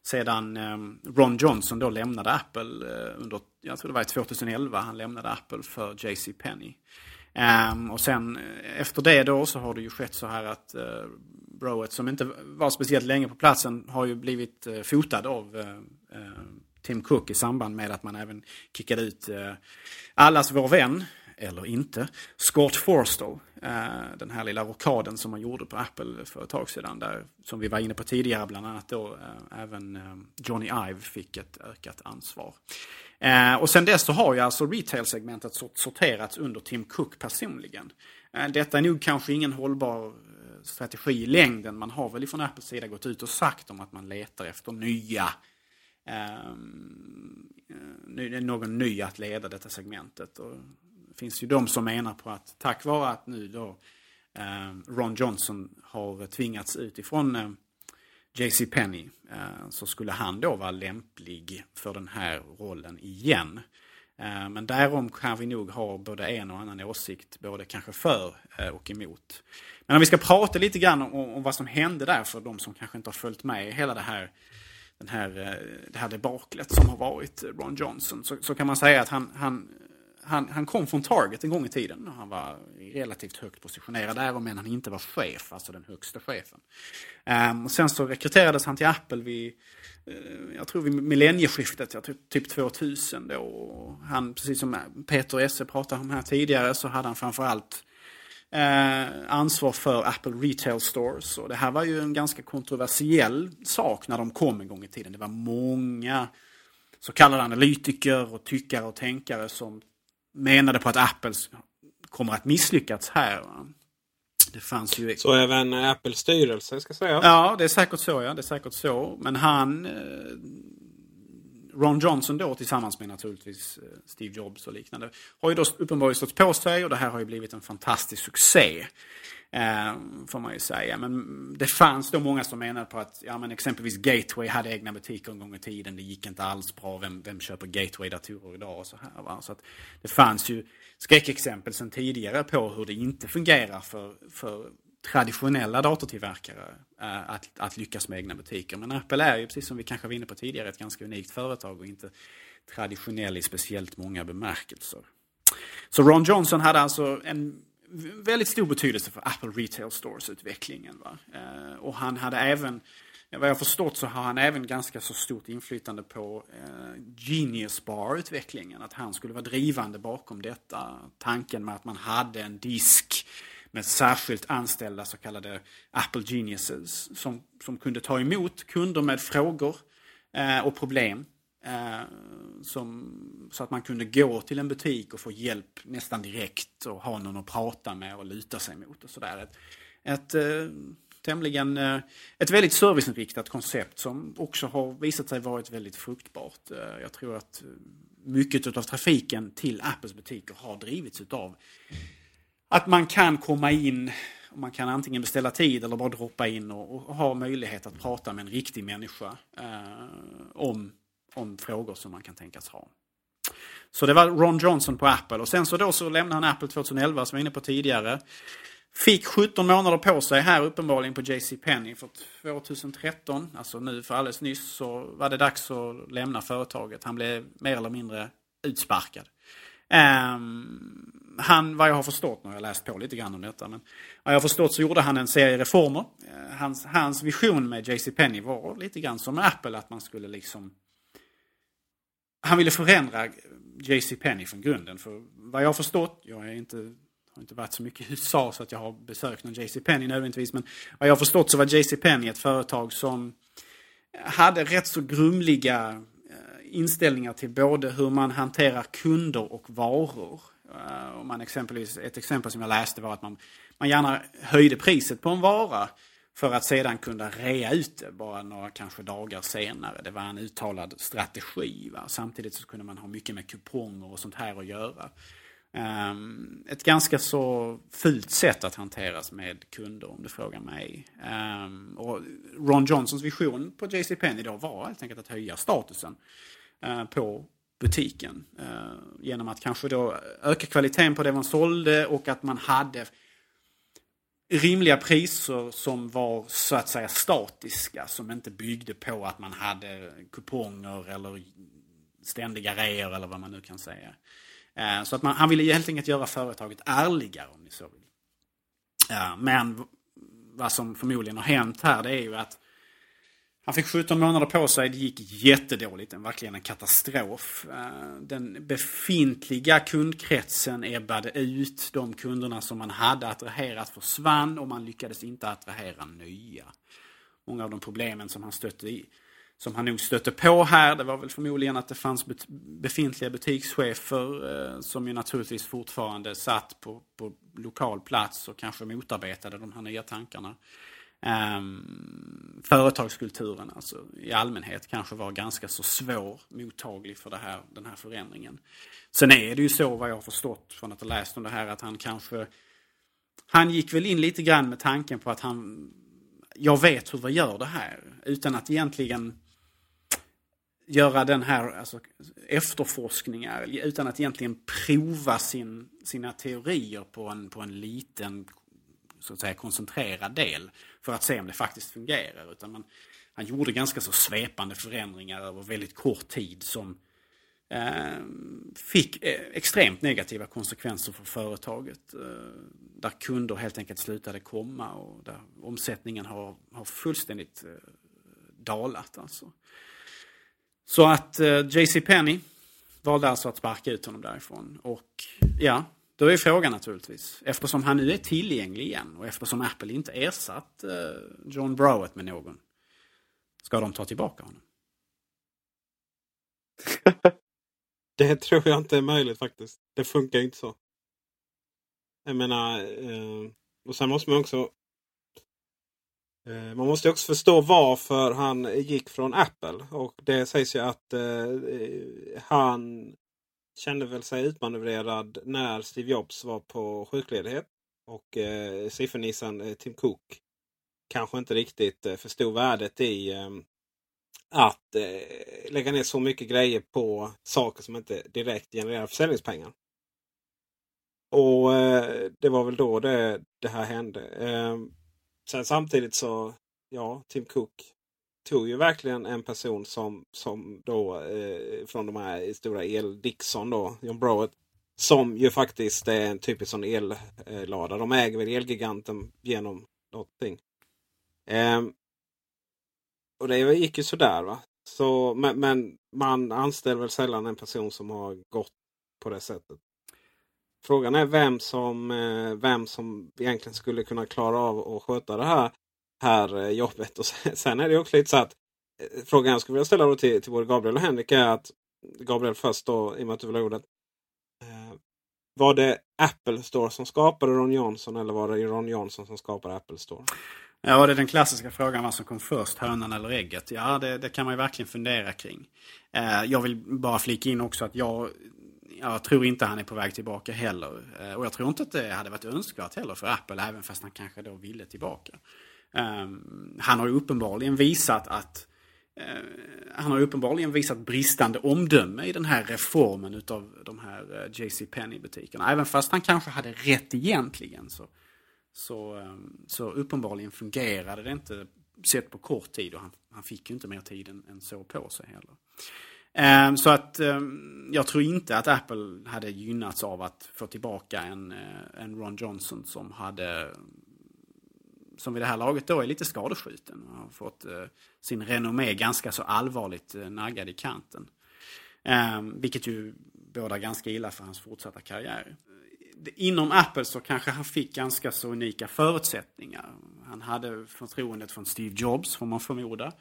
Sedan eh, Ron Johnson då lämnade Apple eh, under, jag tror det var 2011, han lämnade Apple för JC Penney. Ehm, och sen eh, efter det då så har det ju skett så här att uh, Browett som inte var speciellt länge på platsen har ju blivit eh, fotad av eh, eh, Tim Cook i samband med att man även kickade ut allas vår vän, eller inte, Scott Forstall. den här lilla rockaden som man gjorde på Apple för ett tag sedan. Där, som vi var inne på tidigare, bland annat då även Johnny Ive fick ett ökat ansvar. Eh, och sen dess så har ju alltså retail-segmentet sorterats under Tim Cook personligen. Detta är nog kanske ingen hållbar strategi i längden. Man har väl ifrån Apples sida gått ut och sagt om att man letar efter nya eh, någon ny att leda detta segmentet. Och det finns ju de som menar på att tack vare att nu då eh, Ron Johnson har tvingats ut ifrån eh, JC Penny eh, så skulle han då vara lämplig för den här rollen igen. Eh, men därom kan vi nog ha både en och annan åsikt, både kanske för eh, och emot. Men om vi ska prata lite grann om, om vad som hände där för de som kanske inte har följt med i hela det här, den här, eh, det här debaklet som har varit Ron Johnson. Så, så kan man säga att han, han, han, han kom från Target en gång i tiden. och Han var relativt högt positionerad där, men han inte var chef, alltså den högsta chefen. Um, och sen så rekryterades han till Apple vid, uh, jag tror vid millennieskiftet, jag tror typ 2000 då. Och han, precis som Peter Esse pratade om här tidigare, så hade han framförallt eh, ansvar för Apple Retail Stores. Och det här var ju en ganska kontroversiell sak när de kom en gång i tiden. Det var många så kallade analytiker och tyckare och tänkare som menade på att Apple kommer att misslyckas här. Det fanns ju... Så även Apples styrelse ska säga. Ja, det är säkert så. Ja. Det är säkert så. Men han... Eh, Ron Johnson då tillsammans med naturligtvis eh, Steve Jobs och liknande har ju då uppenbarligen stått på sig och det här har ju blivit en fantastisk succé. Eh, får man ju säga. Men det fanns då många som menade på att ja, men exempelvis Gateway hade egna butiker en gång i tiden. Det gick inte alls bra. Vem, vem köper Gateway-datorer idag? Och så här, va? Så att det fanns ju skräckexempel sedan tidigare på hur det inte fungerar för, för traditionella datortillverkare eh, att, att lyckas med egna butiker. Men Apple är ju, precis som vi kanske var inne på tidigare, ett ganska unikt företag och inte traditionell i speciellt många bemärkelser. Så Ron Johnson hade alltså en väldigt stor betydelse för Apple Retail Stores-utvecklingen. Eh, och han hade även, vad jag förstått så har han även ganska så stort inflytande på eh, Genius Bar-utvecklingen. Att han skulle vara drivande bakom detta. Tanken med att man hade en disk med särskilt anställda så kallade Apple Geniuses som, som kunde ta emot kunder med frågor eh, och problem. Eh, som, så att man kunde gå till en butik och få hjälp nästan direkt och ha någon att prata med och luta sig mot och sådär. Ett, ett eh, tämligen, eh, ett väldigt serviceinriktat koncept som också har visat sig vara väldigt fruktbart. Eh, jag tror att mycket av trafiken till Apples butiker har drivits utav att man kan komma in och man kan antingen beställa tid eller bara droppa in och, och ha möjlighet att prata med en riktig människa eh, om, om frågor som man kan tänkas ha. Så det var Ron Johnson på Apple och sen så då så lämnade han Apple 2011 som jag var inne på tidigare. Fick 17 månader på sig här uppenbarligen på JC Penney för 2013, alltså nu för alldeles nyss, så var det dags att lämna företaget. Han blev mer eller mindre utsparkad. Um, han, vad jag har förstått, nu har jag läst på lite grann om detta, men vad jag har förstått så gjorde han en serie reformer. Ehm, hans, hans vision med JC Penney var lite grann som Apple, att man skulle liksom... Han ville förändra JC Penny från grunden. För vad jag har förstått, jag är inte, har inte varit så mycket i USA så att jag har besökt någon JC Penny nödvändigtvis, men vad jag har förstått så var JC Penny ett företag som hade rätt så grumliga eh, inställningar till både hur man hanterar kunder och varor. Eh, om man exempelvis, ett exempel som jag läste var att man, man gärna höjde priset på en vara för att sedan kunna rea ut det bara några kanske dagar senare. Det var en uttalad strategi. Va? Samtidigt så kunde man ha mycket med kuponger och sånt här att göra. Um, ett ganska så fult sätt att hanteras med kunder om du frågar mig. Um, och Ron Johnsons vision på JC Penney då var helt enkelt att höja statusen uh, på butiken. Uh, genom att kanske då öka kvaliteten på det man sålde och att man hade rimliga priser som var så att säga statiska. Som inte byggde på att man hade kuponger eller ständiga reor eller vad man nu kan säga. Eh, så att man, han ville helt enkelt göra företaget ärligare om ni så vill. Eh, men vad som förmodligen har hänt här det är ju att han fick 17 månader på sig, det gick jättedåligt, verkligen en katastrof. Eh, den befintliga kundkretsen ebbade ut, de kunderna som man hade attraherat försvann och man lyckades inte attrahera nya. Många av de problemen som han stötte i, som han nog stötte på här, det var väl förmodligen att det fanns befintliga butikschefer eh, som ju naturligtvis fortfarande satt på, på lokal plats och kanske motarbetade de här nya tankarna. Um, företagskulturen alltså, i allmänhet kanske var ganska så svår mottaglig för det här, den här förändringen. Sen är det ju så vad jag har förstått från att ha läst om det här att han kanske Han gick väl in lite grann med tanken på att han Jag vet hur vi gör det här utan att egentligen göra den här alltså, efterforskningar utan att egentligen prova sin, sina teorier på en, på en liten så att säga koncentrerad del för att se om det faktiskt fungerar. Utan man, han gjorde ganska så svepande förändringar över väldigt kort tid som eh, fick eh, extremt negativa konsekvenser för företaget. Eh, där kunder helt enkelt slutade komma och där omsättningen har, har fullständigt eh, dalat. Alltså. Så att eh, JC Penny valde alltså att sparka ut honom därifrån. Och ja, då är frågan naturligtvis, eftersom han nu är tillgänglig igen och eftersom Apple inte ersatt eh, John Browett med någon, ska de ta tillbaka honom? det tror jag inte är möjligt faktiskt. Det funkar inte så. Jag menar, eh, och sen måste man också eh, man måste också förstå varför han gick från Apple. Och det sägs ju att han kände väl sig utmanövrerad när Steve Jobs var på sjukledighet. Och eh, siffernissan eh, Tim Cook kanske inte riktigt eh, förstod värdet i eh, att eh, lägga ner så mycket grejer på saker som inte direkt genererar försäljningspengar. Och eh, det var väl då det, det här hände. Eh, sen samtidigt så, ja, Tim Cook tog ju verkligen en person som, som då eh, från de här stora el Dixon då, John Browett. Som ju faktiskt är en typisk sån ellada. De äger väl Elgiganten genom någonting. Eh, och det gick ju sådär va. Så, men, men man anställer väl sällan en person som har gått på det sättet. Frågan är vem som, eh, vem som egentligen skulle kunna klara av att sköta det här här eh, jobbet. Och sen är det också lite så att eh, frågan jag skulle vilja ställa då till, till både Gabriel och Henrik är att Gabriel först då, i och med att du vill ha ordet. Eh, var det Apple Store som skapade Ron Johnson eller var det Ron Johnson som skapade Apple Store? Ja, det är den klassiska frågan vad som kom först, hönan eller ägget. Ja, det, det kan man ju verkligen fundera kring. Eh, jag vill bara flika in också att jag, jag tror inte han är på väg tillbaka heller. Eh, och jag tror inte att det hade varit önskvärt heller för Apple, även fast han kanske då ville tillbaka. Ehm, han har ju uppenbarligen visat att eh, han har uppenbarligen visat bristande omdöme i den här reformen utav de här eh, JC Penney butikerna Även fast han kanske hade rätt egentligen så, så, ehm, så uppenbarligen fungerade det inte sett på kort tid och han, han fick ju inte mer tid än, än så på sig heller. Ehm, så att jag tror inte att Apple hade gynnats av att få tillbaka en, eh, en Ron Johnson som hade som vid det här laget då är lite skadeskjuten och har fått eh, sin renommé ganska så allvarligt eh, naggad i kanten. Eh, vilket ju bådar ganska illa för hans fortsatta karriär. Eh, inom Apple så kanske han fick ganska så unika förutsättningar. Han hade förtroendet från Steve Jobs får man förmoda.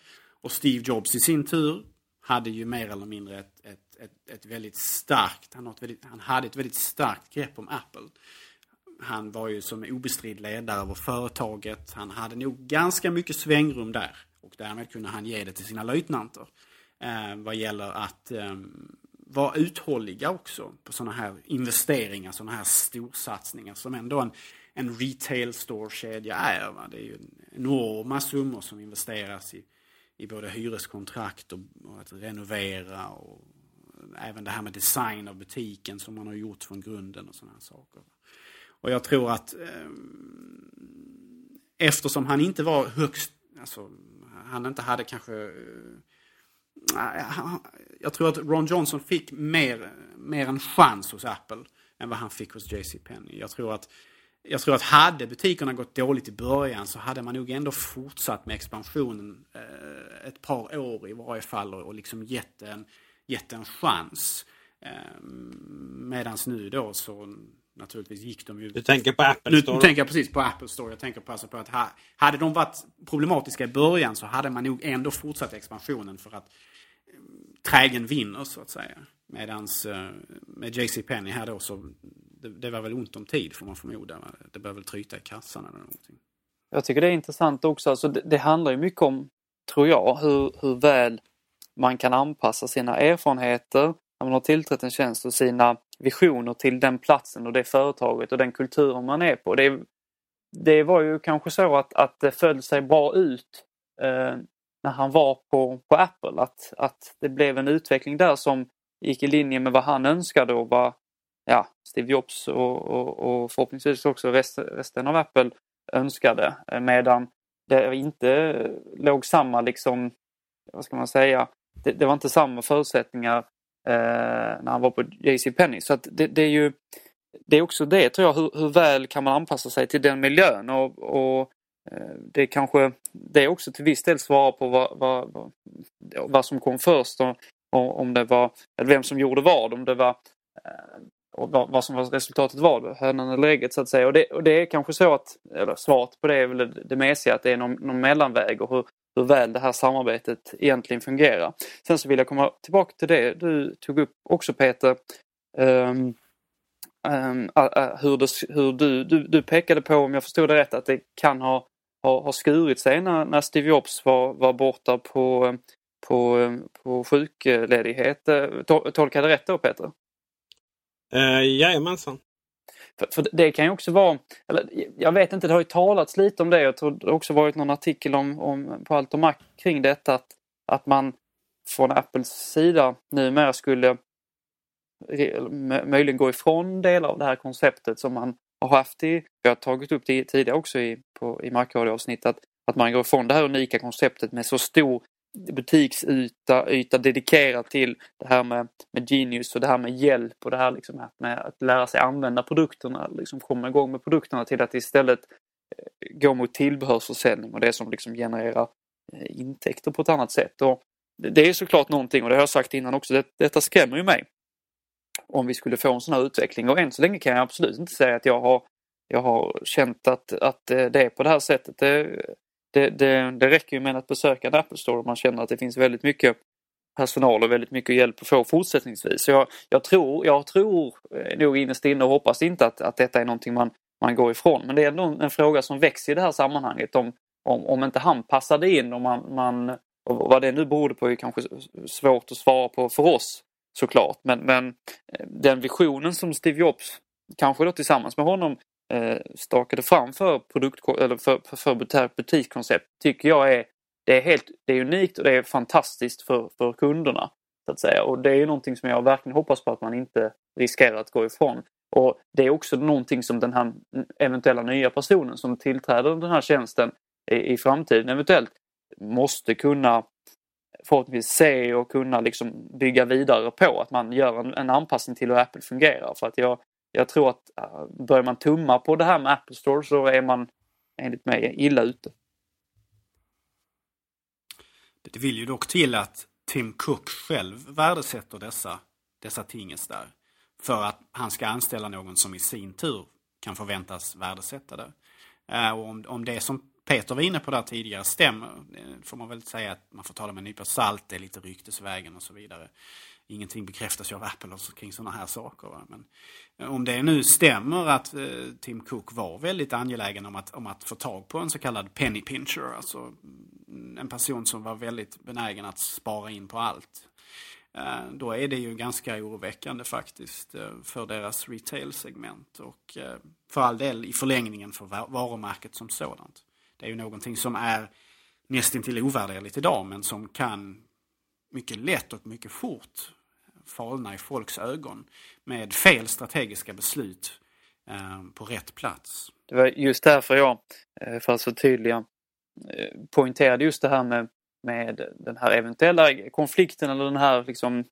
Och Steve Jobs i sin tur hade ju mer eller mindre ett, ett, ett, ett väldigt starkt, han, väldigt, han hade ett väldigt starkt grepp om Apple. Han var ju som obestridd ledare över företaget. Han hade nog ganska mycket svängrum där. Och därmed kunde han ge det till sina löjtnanter. Eh, vad gäller att eh, vara uthålliga också på sådana här investeringar, sådana här storsatsningar som ändå en, en retail store-kedja är. Va? Det är ju enorma summor som investeras i, i både hyreskontrakt och, och att renovera och även det här med design av butiken som man har gjort från grunden och sådana här saker. Och jag tror att eh, eftersom han inte var högst, alltså han inte hade kanske eh, ah, jag tror att Ron Johnson fick mer, mer en chans hos Apple än vad han fick hos JC Penney. Jag tror att jag tror att hade butikerna gått dåligt i början så hade man nog ändå fortsatt med expansionen eh, ett par år i varje fall och, och liksom gett en, gett en chans. Eh, nu då så naturligtvis gick de ju... Du tänker på Apple Store? Nu tänker jag precis på Apple Store. Jag tänker alltså på att ha, hade de varit problematiska i början så hade man nog ändå fortsatt expansionen för att eh, trägen vinner så att säga. Medans eh, med JC Penney här då så det, det, var väl ont om tid får man förmoda. Det bör väl tryta i kassan eller någonting. Jag tycker det är intressant också. Alltså det, det handlar ju mycket om, tror jag, hur, hur väl man kan anpassa sina erfarenheter när man har tillträtt en tjänst och sina visioner till den platsen och det företaget och den kulturen man är på. Det, det var ju kanske så att, att det föll sig bra ut eh, när han var på, på Apple. Att, att det blev en utveckling där som gick i linje med vad han önskade och vad ja, Steve Jobs och, och, och förhoppningsvis också rest, resten av Apple önskade. Eh, medan det inte låg samma, liksom, vad ska man säga, det, det var inte samma förutsättningar Eh, när han var på JC Penny. Så att det, det, är ju det är också det tror jag, hur, hur, väl kan man anpassa sig till den miljön och, och eh, det kanske det är också till viss del svarar på vad, vad, vad, vad som kom först. Och, och om det var, eller vem som gjorde vad. Om det var eh, och vad, som var resultatet var, hönan eller ägget så att säga. Och det, och det är kanske så att, eller svaret på det är väl det, det mesiga, att det är någon, någon mellanväg och hur, hur väl det här samarbetet egentligen fungerar. Sen så vill jag komma tillbaka till det du tog upp också Peter. Um, um, uh, hur, det, hur du, du, du pekade på, om jag förstod det rätt, att det kan ha, ha, ha skurit sig när, när Steve Jobs var, var borta på, på, på sjukledighet. Eh, Tolkade jag det rätt då Peter? Uh, jajamensan. För, för det kan ju också vara, eller jag vet inte, det har ju talats lite om det. Jag tror det också varit någon artikel om, om på Allt om Mac kring detta att, att man från Apples sida numera skulle möjligen gå ifrån delar av det här konceptet som man har haft i, vi har tagit upp det tidigare också i, på, i Macradio-avsnitt, att, att man går ifrån det här unika konceptet med så stor butiksyta yta dedikerad till det här med, med Genius och det här med hjälp och det här liksom med att lära sig använda produkterna, liksom komma igång med produkterna till att istället eh, gå mot tillbehörsförsäljning och det som liksom genererar eh, intäkter på ett annat sätt. Och det är såklart någonting och det har jag sagt innan också, det, detta skrämmer ju mig. Om vi skulle få en sån här utveckling och än så länge kan jag absolut inte säga att jag har jag har känt att, att eh, det är på det här sättet. Det, det, det, det räcker ju med att besöka en Apple Store om man känner att det finns väldigt mycket personal och väldigt mycket hjälp att få fortsättningsvis. Så jag, jag tror, jag tror eh, nog innerst inne och hoppas inte att, att detta är någonting man, man går ifrån. Men det är ändå en fråga som växer i det här sammanhanget. Om, om, om inte han passade in och man, man och vad det nu berodde på är kanske svårt att svara på för oss såklart. Men, men eh, den visionen som Steve Jobs, kanske då tillsammans med honom, Eh, stakade fram för, produkt, eller för, för, för butikskoncept tycker jag är, det är, helt, det är unikt och det är fantastiskt för, för kunderna. Så att säga. Och det är någonting som jag verkligen hoppas på att man inte riskerar att gå ifrån. Och Det är också någonting som den här eventuella nya personen som tillträder den här tjänsten i, i framtiden eventuellt måste kunna förhoppningsvis se och kunna liksom bygga vidare på. Att man gör en, en anpassning till hur Apple fungerar. För att jag, jag tror att äh, börjar man tumma på det här med Apple Store så är man enligt mig illa ute. Det vill ju dock till att Tim Cook själv värdesätter dessa, dessa tinges där. För att han ska anställa någon som i sin tur kan förväntas värdesätta det. Äh, och om, om det som Peter var inne på där tidigare stämmer. Eh, får man väl säga att man får tala med en nypa salt, det är lite ryktesvägen och så vidare. Ingenting bekräftas ju av Apple kring sådana här saker. Va? Men eh, om det nu stämmer att eh, Tim Cook var väldigt angelägen om att, om att få tag på en så kallad penny pincher, alltså mm, en person som var väldigt benägen att spara in på allt. Eh, då är det ju ganska oroväckande faktiskt eh, för deras retail-segment och eh, för all del i förlängningen för varumärket som sådant. Det är ju någonting som är nästintill ovärderligt idag men som kan mycket lätt och mycket fort falna i folks ögon med fel strategiska beslut eh, på rätt plats. Det var just därför jag, eh, för att förtydliga, eh, poängterade just det här med med den här eventuella konflikten eller den här liksom,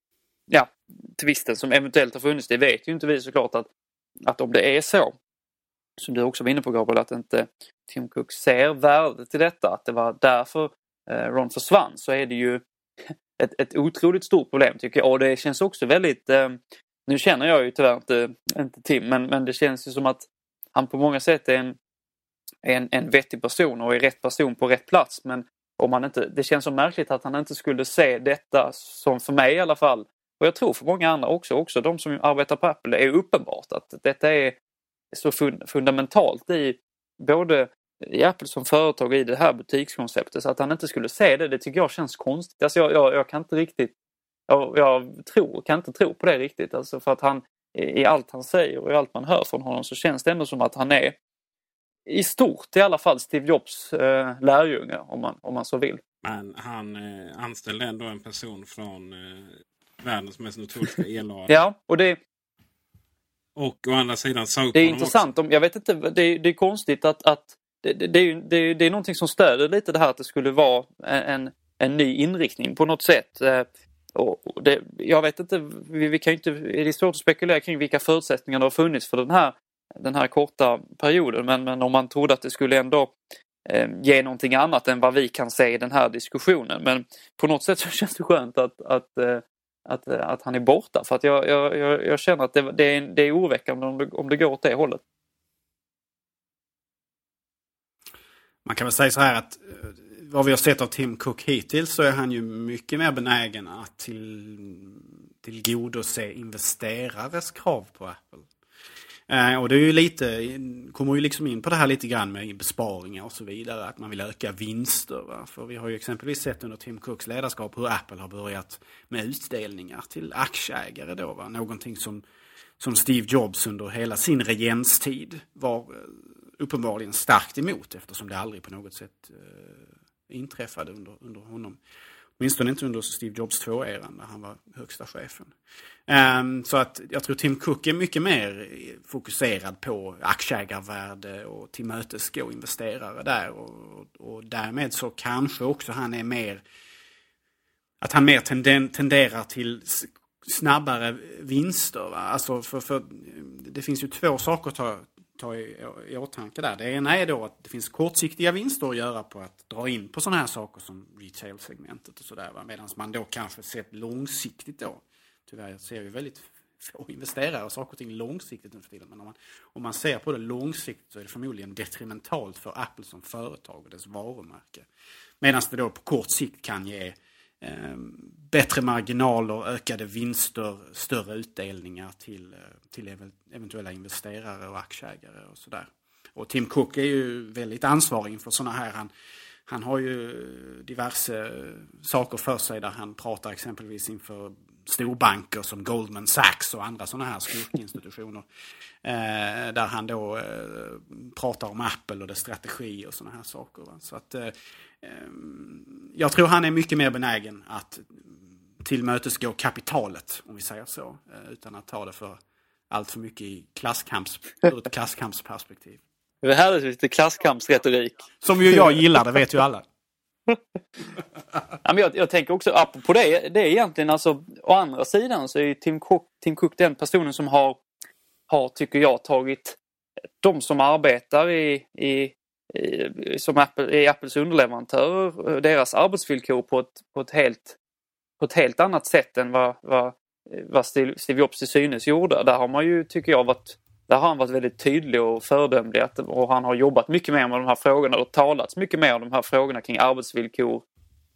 ja, tvisten som eventuellt har funnits. Det vet ju inte vi såklart att, att om det är så, som du också var inne på Gabriel, att inte Tim Cook ser värdet i detta, att det var därför Ron försvann, så är det ju ett, ett otroligt stort problem tycker jag. Och det känns också väldigt, eh, nu känner jag ju tyvärr inte, inte Tim, men, men det känns ju som att han på många sätt är en, en, en vettig person och är rätt person på rätt plats. Men om han inte, det känns så märkligt att han inte skulle se detta som för mig i alla fall och jag tror för många andra också, också de som arbetar på Apple, det är uppenbart att detta är så fun fundamentalt i både i Apple som företag i det här butikskonceptet. Så att han inte skulle se det, det tycker jag känns konstigt. Alltså jag, jag, jag kan inte riktigt, jag, jag, tror, kan inte tro på det riktigt. Alltså för att han i allt han säger och i allt man hör från honom så känns det ändå som att han är i stort i alla fall Steve Jobs eh, lärjunge om man, om man så vill. Men han eh, anställde ändå en person från eh, världens mest notoriska elade. ja, och det... Och å andra sidan upp Det är intressant. Om, jag vet inte, det, det är konstigt att, att det, det, det, är, det, det är någonting som stöder lite det här att det skulle vara en, en ny inriktning på något sätt. Eh, och det, jag vet inte, vi, vi kan inte, det är svårt att spekulera kring vilka förutsättningar det har funnits för den här den här korta perioden. Men, men om man trodde att det skulle ändå eh, ge någonting annat än vad vi kan se i den här diskussionen. Men på något sätt så känns det skönt att, att, eh, att, att han är borta. För att jag, jag, jag känner att det, det, är, det är oroväckande om det, om det går åt det hållet. Man kan väl säga så här att eh, vad vi har sett av Tim Cook hittills så är han ju mycket mer benägen att till, tillgodose investerares krav på Apple. Eh, och det är ju lite, kommer ju liksom in på det här lite grann med besparingar och så vidare. Att man vill öka vinster. Va? För vi har ju exempelvis sett under Tim Cooks ledarskap hur Apple har börjat med utdelningar till aktieägare då. Va? Någonting som, som Steve Jobs under hela sin regenstid var eh, uppenbarligen starkt emot eftersom det aldrig på något sätt eh, inträffade under, under honom. Åtminstone inte under Steve Jobs 2-eran där han var högsta chefen. Um, så att jag tror Tim Cook är mycket mer fokuserad på aktieägarvärde och tillmötesgå investerare där. Och, och därmed så kanske också han är mer att han mer tenden, tenderar till snabbare vinster. Va? Alltså för, för, det finns ju två saker att ta, ta i, i åtanke där. Det ena är då att det finns kortsiktiga vinster att göra på att dra in på sådana här saker som retail-segmentet och sådär. Medan man då kanske sett långsiktigt då. Tyvärr ser vi väldigt få investerare och saker och ting långsiktigt nu för tiden. Men om man, om man ser på det långsiktigt så är det förmodligen detrimentalt för Apple som företag och dess varumärke. Medan det då på kort sikt kan ge Ehm, bättre marginaler, ökade vinster, större utdelningar till, eh, till eventuella investerare och aktieägare och sådär. Och Tim Cook är ju väldigt ansvarig inför sådana här. Han, han har ju diverse saker för sig där han pratar exempelvis inför storbanker som Goldman Sachs och andra sådana här skurkinstitutioner. Eh, där han då eh, pratar om Apple och dess strategi och sådana här saker. Va? Så att, eh, jag tror han är mycket mer benägen att tillmötesgå kapitalet, om vi säger så. Eh, utan att ta det för allt för mycket i klasskamps, ur ett klasskampsperspektiv. Det här är lite klasskampsretorik. Som ju jag gillar, det vet ju alla. ja, men jag, jag tänker också apropå det, det är egentligen alltså å andra sidan så är Tim Cook, Tim Cook den personen som har, har tycker jag tagit de som arbetar i, i som Apple, är Apples underleverantörer, eh, deras arbetsvillkor på ett, på ett, helt, på ett helt annat sätt än vad, vad, eh, vad Steve Jobs till synes gjorde. Där har man ju, tycker jag, varit där har han varit väldigt tydlig och föredömlig att, och han har jobbat mycket mer med de här frågorna och talats mycket mer om de här frågorna kring arbetsvillkor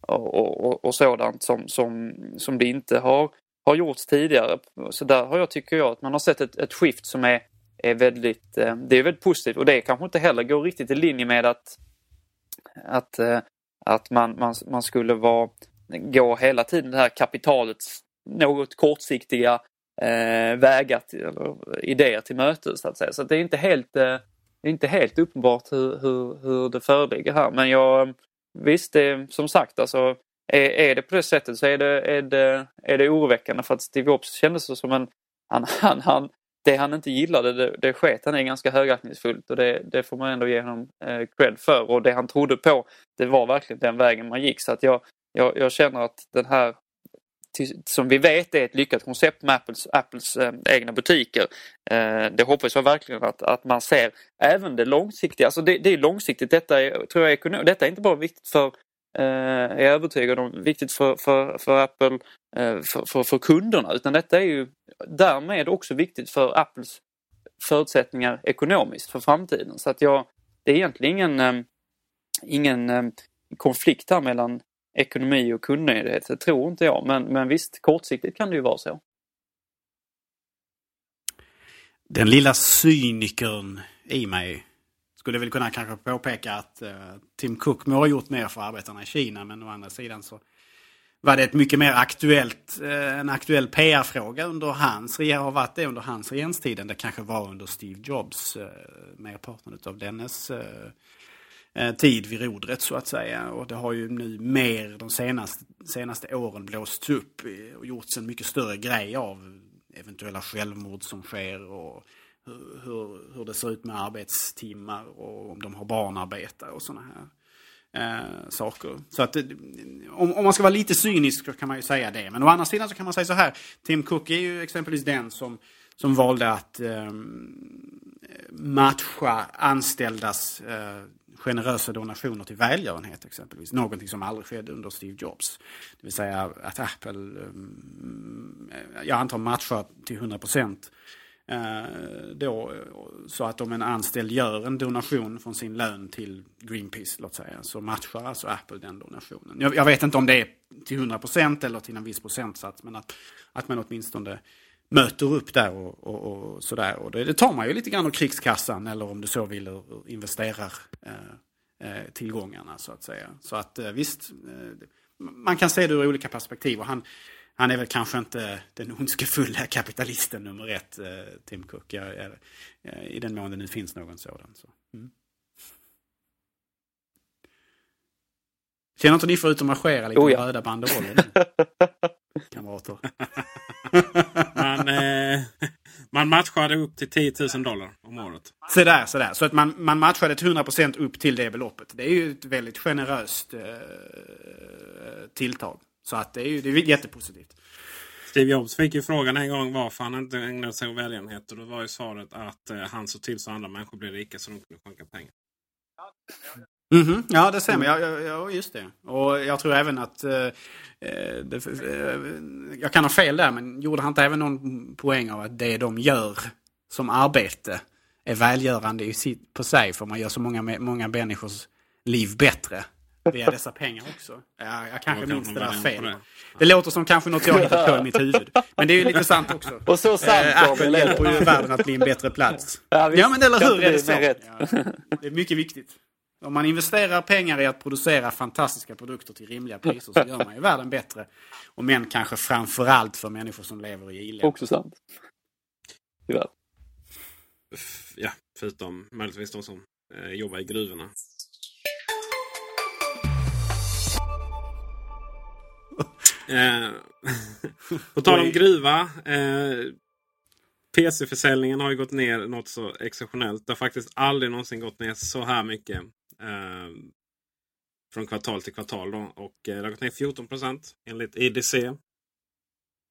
och, och, och sådant som, som, som det inte har, har gjorts tidigare. Så där har jag, tycker jag, att man har sett ett, ett skift som är, är väldigt, eh, det är väldigt positivt och det kanske inte heller går riktigt i linje med att, att, eh, att man, man, man skulle vara, gå hela tiden det här kapitalets något kortsiktiga eh, vägar till, eller idéer till mötes så att säga. Så det är inte helt, eh, inte helt uppenbart hur, hur, hur det föreligger här. Men jag, visst, det, som sagt alltså är, är det på det sättet så är det, är det, är det oroväckande för att Steve Jobs kändes som en, han, han, han, det han inte gillade det, det sket han är ganska högaktningsfullt och det, det får man ändå ge honom eh, cred för och det han trodde på det var verkligen den vägen man gick så att jag, jag, jag känner att den här som vi vet är ett lyckat koncept med Apples, Apples eh, egna butiker. Eh, det hoppas jag verkligen att, att man ser även det långsiktiga. Alltså det, det är långsiktigt. Detta är, tror jag, ekonom, detta är inte bara viktigt för Eh, är jag övertygad om, viktigt för, för, för Apple, eh, för, för, för, kunderna, utan detta är ju därmed också viktigt för Apples förutsättningar ekonomiskt för framtiden. Så att jag, det är egentligen ingen, eh, ingen konflikt här mellan ekonomi och kundnöjdhet. Det tror inte jag, men, men visst, kortsiktigt kan det ju vara så. Den lilla cynikern i mig skulle väl kunna kanske påpeka att eh, Tim Cook må ha gjort mer för arbetarna i Kina, men å andra sidan så var det ett mycket mer aktuellt, eh, en aktuell PR-fråga under hans har varit det under hans regeringstid än det kanske var under Steve Jobs, eh, merparten av dennes Eh, tid vid rodret så att säga. Och det har ju nu mer de senaste, senaste åren blåsts upp och gjorts en mycket större grej av eventuella självmord som sker och hur, hur, hur det ser ut med arbetstimmar och om de har barnarbetare och sådana här eh, saker. Så att eh, om, om, man ska vara lite cynisk så kan man ju säga det. Men å andra sidan så kan man säga så här. Tim Cook är ju exempelvis den som, som valde att eh, matcha anställdas eh, generösa donationer till välgörenhet exempelvis. Någonting som aldrig skedde under Steve Jobs. Det vill säga att Apple, ehm, jag antar matchar till 100 procent. Eh, då, så att om en anställd gör en donation från sin lön till Greenpeace, låt säga, så matchar alltså Apple den donationen. Jag, jag vet inte om det är till 100 % eller till en viss procentsats, men att, att man åtminstone möter upp där och, och, och sådär. Och det, det, tar man ju lite grann av krigskassan eller om du så vill investerar eh, eh, tillgångarna så att säga. Så att eh, visst, eh, man kan se det ur olika perspektiv. Och han, han är väl kanske inte den ondskefulla kapitalisten nummer ett, eh, Tim Cook. Jag, jag, jag, I den mån det nu finns någon sådan. Så. Mm. Känner inte ni för ut att marschera lite oh ja. röda banderoller? Kamrater. man, eh, man matchade upp till 10 000 dollar om året. Så där, så där. Så att man, man matchade till 100% upp till det beloppet. Det är ju ett väldigt generöst eh, tilltag. Så att det är ju det är jättepositivt. Steve Jobs fick ju frågan en gång varför han inte ägnade sig åt välgörenhet. Och då var ju svaret att eh, han såg till så andra människor blev rika så de kunde skänka pengar. Mm -hmm. Ja, det stämmer. Ja, ja, just det. Och jag tror även att... Eh, eh, det, eh, jag kan ha fel där, men gjorde han inte även någon poäng av att det de gör som arbete är välgörande i sitt, på sig? För man gör så många, många människors liv bättre via dessa pengar också. Ja, jag kanske minns det där fel. Det. det låter som kanske något jag hittat på i mitt huvud. Men det är ju lite sant också. Och så sant eh, Apple hjälper ju världen att bli en bättre plats. Ja, ja men eller hur? Är det, så? Ja, det är mycket viktigt. Om man investerar pengar i att producera fantastiska produkter till rimliga priser så gör man ju världen bättre. Och men kanske framförallt för människor som lever i i-länder. Också sant. Tyvärr. Ja, förutom möjligtvis de som eh, jobbar i gruvorna. Eh, på tal om gruva. Eh, PC-försäljningen har ju gått ner något så exceptionellt. Det har faktiskt aldrig någonsin gått ner så här mycket Eh, från kvartal till kvartal. Då. Och eh, det har gått ner 14 procent enligt IDC.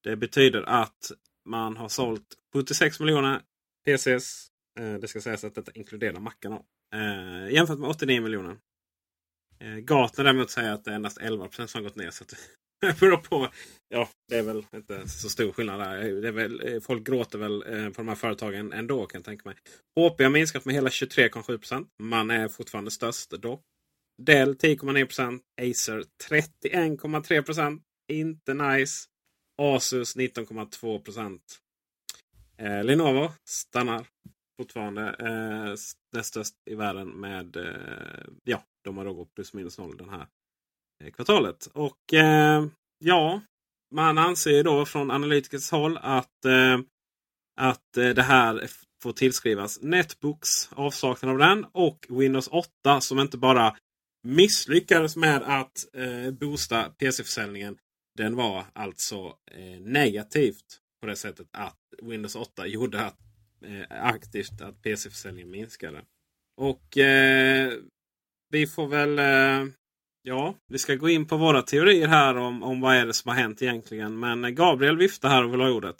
Det betyder att man har sålt 76 miljoner PCs. Eh, det ska sägas att detta inkluderar mackarna. Eh, jämfört med 89 miljoner. Eh, Gartner däremot säger att det är endast 11 procent som har gått ner. Så beror på. Ja, det är väl inte så stor skillnad där. Det är väl, eh, folk gråter väl eh, på de här företagen ändå kan jag tänka mig. HP har minskat med hela 23,7% Man är fortfarande störst dock. Dell 10,9% Acer 31,3% Inte nice. Asus 19,2 eh, Lenovo stannar fortfarande eh, näst störst i världen med eh, ja, de har då gått plus minus noll den här kvartalet. Och eh, ja, man anser då från analytikers håll att, eh, att eh, det här får tillskrivas Netbooks, avsaknad av den, och Windows 8 som inte bara misslyckades med att eh, boosta PC-försäljningen. Den var alltså eh, negativt på det sättet att Windows 8 gjorde att, eh, aktivt att PC-försäljningen minskade. Och eh, vi får väl eh, Ja, vi ska gå in på våra teorier här om, om vad är det som har hänt egentligen. Men Gabriel viftar här och vill ha ordet.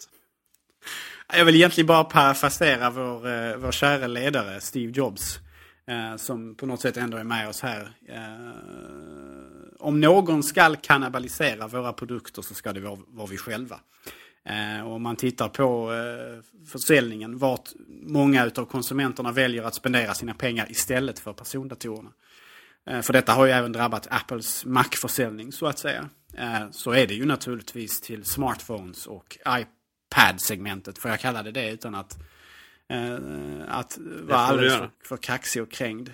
Jag vill egentligen bara parafrasera vår, eh, vår kära ledare Steve Jobs. Eh, som på något sätt ändå är med oss här. Eh, om någon ska kannibalisera våra produkter så ska det vara, vara vi själva. Eh, och om man tittar på eh, försäljningen, vart många av konsumenterna väljer att spendera sina pengar istället för persondatorerna. Eh, för detta har ju även drabbat Apples Mac-försäljning så att säga. Eh, så är det ju naturligtvis till smartphones och iPad-segmentet, får jag kalla det det utan att, eh, att vara alldeles för, för kaxig och krängd.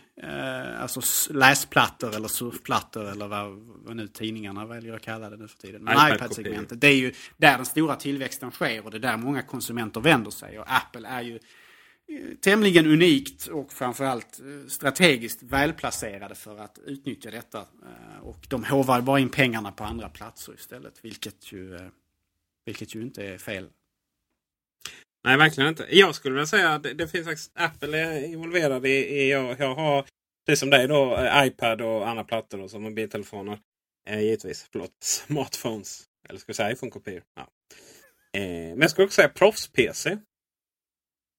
Alltså läsplattor eller surfplattor eller vad, vad nu tidningarna väljer att kalla det nu för tiden. Men iPad-segmentet, det är ju där den stora tillväxten sker och det är där många konsumenter vänder sig. Och Apple är ju tämligen unikt och framförallt eh, strategiskt välplacerade för att utnyttja detta. Eh, och de hovar bara in pengarna på andra platser istället, vilket ju, eh, vilket ju inte är fel. Nej, verkligen inte. Jag skulle vilja säga att det, det finns faktiskt Apple är involverad i, i jag, jag har precis som dig då iPad och andra plattor och som mobiltelefoner. Eh, givetvis, förlåt, smartphones. Eller ska vi säga iPhone-kopior? Ja. Eh, men jag skulle också säga proffs-PC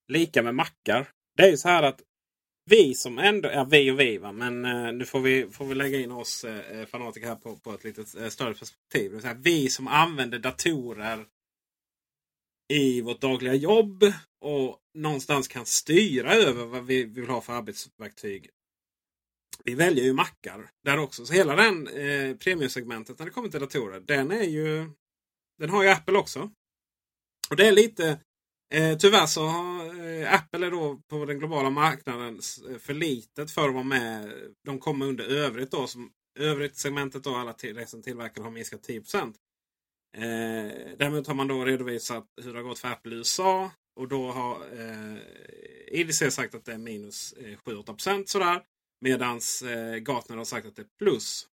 lika med mackar. Det är ju så här att vi som ändå, ja vi och vi va, men eh, nu får vi, får vi lägga in oss eh, eh fanatiker här på, på ett lite eh, större perspektiv. Det här, vi som använder datorer i vårt dagliga jobb och någonstans kan styra över vad vi vill ha för arbetsverktyg. Vi väljer ju mackar där också. Så hela den eh, premiumsegmentet när det kommer till datorer, den är ju Den har ju Apple också. Och det är lite Eh, tyvärr så har eh, Apple är då på den globala marknaden eh, för litet för att vara med. De kommer under övrigt då. Som, övrigt segmentet då alla till, liksom tillverkare har minskat 10 eh, Däremot har man då redovisat hur det har gått för Apple i USA. Och då har eh, IDC sagt att det är minus eh, 7-8 sådär. Medans eh, Gartner har sagt att det är plus.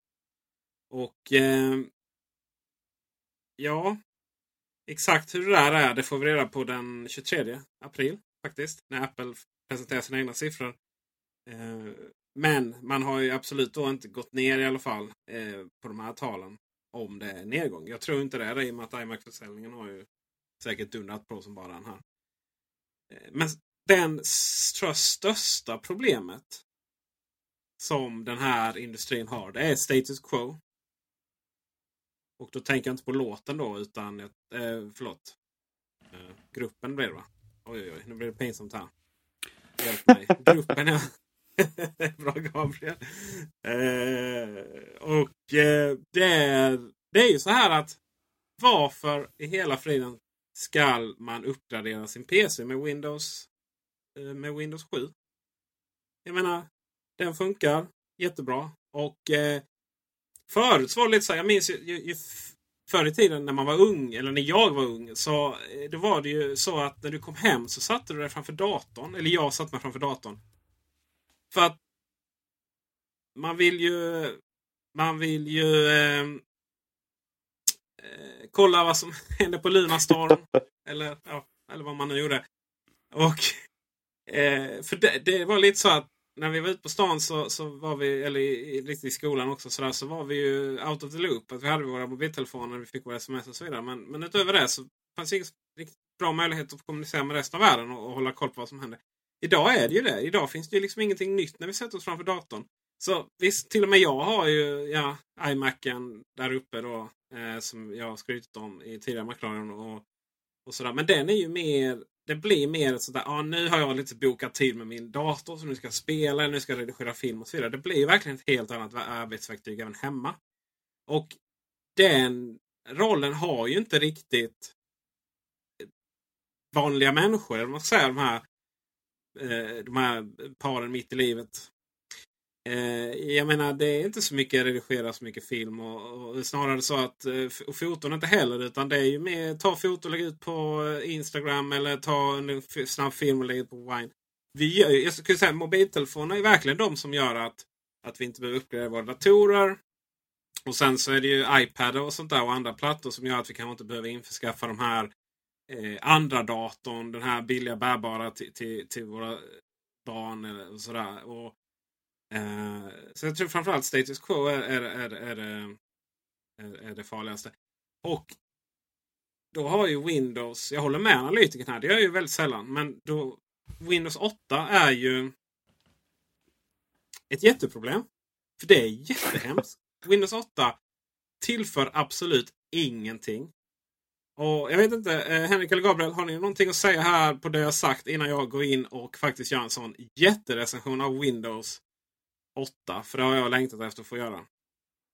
Och eh, ja, Exakt hur det där är det får vi reda på den 23 april. faktiskt. När Apple presenterar sina egna siffror. Eh, men man har ju absolut då inte gått ner i alla fall eh, på de här talen. Om det är nedgång. Jag tror inte det är det i och med att iMac-försäljningen har ju säkert dundrat på som bara den här. Eh, men den tror jag, största problemet som den här industrin har, det är status quo. Och då tänker jag inte på låten då utan, eh, förlåt. Eh, gruppen blir det va? Oj oj oj, nu blir det pinsamt här. Hjälp mig. gruppen ja. Bra Gabriel. Eh, och eh, det, är, det är ju så här att varför i hela friden ska man uppgradera sin PC med Windows, eh, med Windows 7? Jag menar, den funkar jättebra. Och eh, Förut så var det lite så här, jag minns ju, ju, ju förr i tiden när man var ung, eller när jag var ung, så eh, då var det ju så att när du kom hem så satte du dig framför datorn. Eller jag satte mig framför datorn. För att man vill ju man vill ju ehm, eh, kolla vad som hände på Lunarstorm. eller, ja, eller vad man nu gjorde. Och eh, för det, det, var lite så att när vi var ute på stan så, så var vi, eller i, i, i skolan också, så, där, så var vi ju out of the loop. Att vi hade våra mobiltelefoner, vi fick våra sms och så vidare. Men, men utöver det så fanns det ingen riktigt bra möjlighet att kommunicera med resten av världen och, och, hålla koll på vad som hände. Idag är det ju det. Idag finns det ju liksom ingenting nytt när vi sätter oss framför datorn. Så visst, till och med jag har ju ja, iMacen där uppe då. Eh, som jag har skrytit om i tidigare Macradion. Och, och sådär. Men den är ju mer det blir mer ett sådär, ah, nu har jag lite bokat tid med min dator så nu ska jag spela, nu ska jag redigera film och så vidare. Det blir verkligen ett helt annat arbetsverktyg även hemma. Och den rollen har ju inte riktigt vanliga människor, eller man ska säga, de här, eh, de här paren mitt i livet. Eh, jag menar, det är inte så mycket redigera så mycket film. Och, och snarare så att, eh, och foton inte heller. Utan det är ju mer ta foto och lägga ut på eh, Instagram. Eller ta en snabb film och lägga ut på Wine. Vi gör, jag skulle säga mobiltelefoner är verkligen de som gör att, att vi inte behöver uppgradera våra datorer. Och sen så är det ju iPad och sånt där och andra plattor som gör att vi kanske inte behöver införskaffa de här eh, andra datorn. Den här billiga bärbara till, till, till våra barn. Eller, och sådär. Och, Uh, så jag tror framförallt status quo är, är, är, är, är, är det farligaste. Och då har ju Windows, jag håller med analytikern här, det gör jag ju väldigt sällan. Men då, Windows 8 är ju ett jätteproblem. För det är jättehemskt. Windows 8 tillför absolut ingenting. Och Jag vet inte, eh, Henrik eller Gabriel, har ni någonting att säga här på det jag sagt innan jag går in och faktiskt gör en sån jätterecension av Windows 8. För det har jag längtat efter att få göra.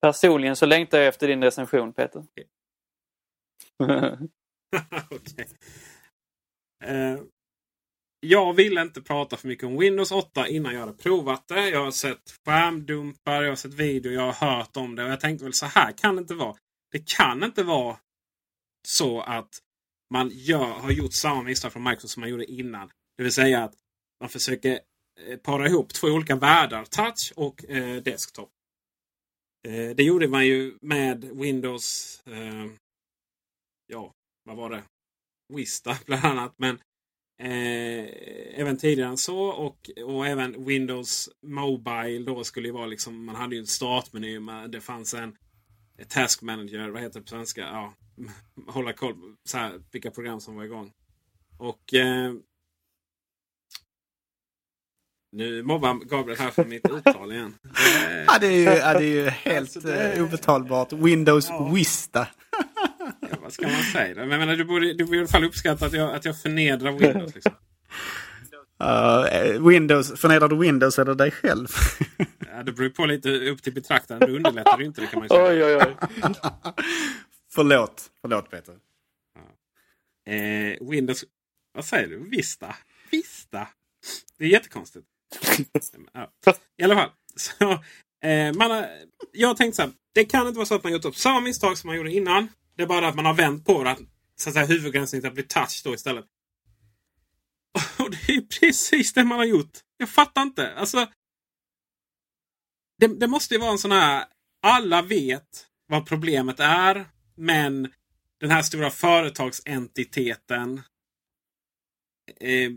Personligen så längtar jag efter din recension Peter. okay. Uh, jag vill inte prata för mycket om Windows 8 innan jag hade provat det. Jag har sett skärmdumpar, jag har sett video, jag har hört om det. Och jag tänkte väl så här kan det inte vara. Det kan inte vara så att man gör, har gjort samma misstag från Microsoft som man gjorde innan. Det vill säga att man försöker Eh, Eh, para ihop två olika världar. Touch och eh, desktop. Eh, det gjorde man ju med Windows. Eh, ja, vad var det? Vista bland annat. Men eh, även tidigare än så. Och, och även Windows Mobile då skulle ju vara liksom. Man hade ju en startmeny. det fanns en Task Manager. Vad heter det på svenska? Ja, hålla koll på så här, vilka program som var igång. Och eh, nu mobbar Gabriel här för mitt uttal igen. ja, det är ju, ja, det är ju helt alltså, det... Eh, obetalbart. Windows ja. Vista. ja, vad ska man säga? Men jag menar, du, borde, du borde i alla fall uppskatta att jag, att jag förnedrar Windows. Liksom. Uh, Windows, förnedrar du Windows eller dig själv? ja, det beror på lite upp till betraktaren. Du underlättar ju inte det kan man säga. Oj, oj, oj. förlåt. Förlåt Peter. Ja. Eh, Windows, vad säger du? Vista? Vista? Det är jättekonstigt. I alla fall. Så, eh, man har, jag tänkte så här. Det kan inte vara så att man gjort upp samma misstag som man gjorde innan. Det är bara att man har vänt på det. Att, så att säga, huvudgränssnittet blir touch då istället. Och det är precis det man har gjort. Jag fattar inte. Alltså. Det, det måste ju vara en sån här. Alla vet vad problemet är. Men den här stora företagsentiteten eh,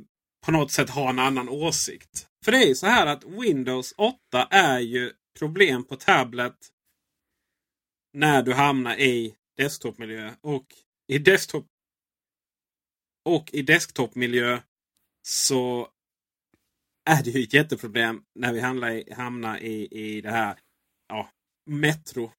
på något sätt har en annan åsikt. För det är ju så här att Windows 8 är ju problem på tablet när du hamnar i desktopmiljö. Och i desktop och i desktopmiljö så är det ju ett jätteproblem när vi hamnar i, hamnar i, i det här ja, Metro.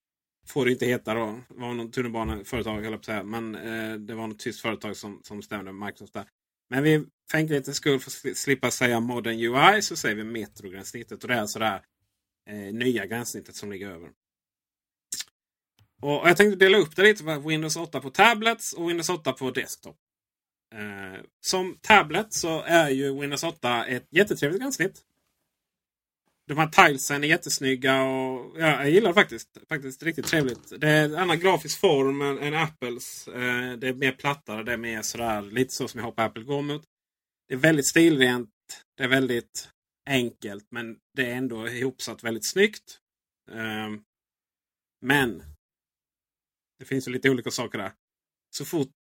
Får det inte heta då. Det var något tunnelbaneföretag, höll jag på att säga. Men eh, det var något tyskt företag som, som stämde med Microsoft där. Men vi för enkelhetens skull, för att slippa säga modern UI, så säger vi metrogränssnittet. Och det är alltså det här eh, nya gränssnittet som ligger över. Och jag tänkte dela upp det lite. Windows 8 på tablets och Windows 8 på desktop. Eh, som tablet så är ju Windows 8 ett jättetrevligt gränssnitt. De här tilesen är jättesnygga och ja, jag gillar det faktiskt. Faktiskt riktigt trevligt. Det är en annan grafisk form än, än Apples. Eh, det är mer plattare. Det är mer sådär lite så som jag hoppas Apple går mot. Det är väldigt stilrent. Det är väldigt enkelt men det är ändå ihopsatt väldigt snyggt. Eh, men det finns ju lite olika saker där. Så fort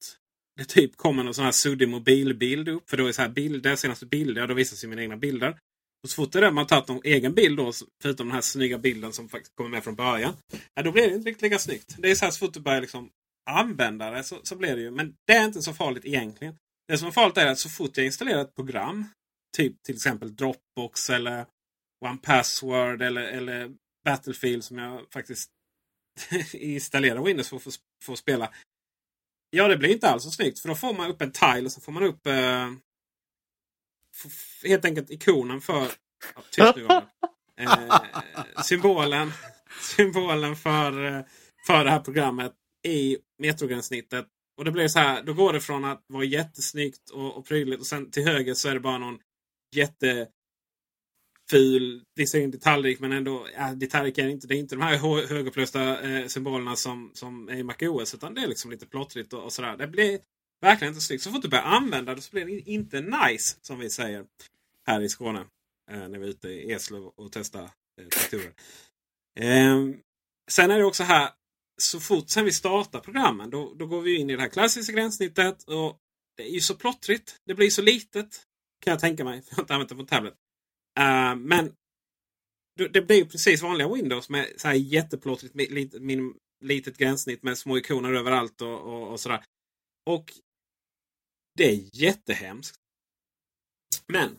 det typ kommer någon sån här suddig mobilbild upp. För då är det så här bilder, senaste bilder, ja, då visas ju mina egna bilder. Och så fort det är man tagit någon egen bild då, förutom den här snygga bilden som faktiskt kommer med från början. Ja, då blir det inte riktigt lika snyggt. Det är så här så fort du börjar liksom använda det så, så blir det ju. Men det är inte så farligt egentligen. Det som är farligt är att så fort jag installerar ett program, typ till exempel Dropbox eller One Password eller, eller Battlefield som jag faktiskt installerar Windows för att få spela. Ja, det blir inte alls så snyggt. För då får man upp en tile och så får man upp eh, helt enkelt ikonen för... Ja, tyst nu, eh, symbolen, symbolen för, för det här programmet i metrogränssnittet. Och det blir så här, då går det från att vara jättesnyggt och, och prydligt och sen till höger så är det bara någon jätte ful, visserligen detaljrik men ändå, ja, detaljrik är det inte. Det är inte de här högupplösta eh, symbolerna som, som är i MacOS utan det är liksom lite plottrigt och, och sådär. Det blir verkligen inte snyggt. Så fort du börjar använda det så blir det inte nice som vi säger här i Skåne. Eh, när vi är ute i Eslöv och testar eh, traktorer. Eh, sen är det också här så fort sen vi startar programmen då, då går vi in i det här klassiska gränssnittet. Och det är ju så plottrigt. Det blir så litet. Kan jag tänka mig. För jag har inte använt det på tablet. Uh, men det blir precis vanliga Windows med så här jätteplottrigt litet, litet gränssnitt med små ikoner överallt och, och, och sådär. Och det är jättehemskt. Men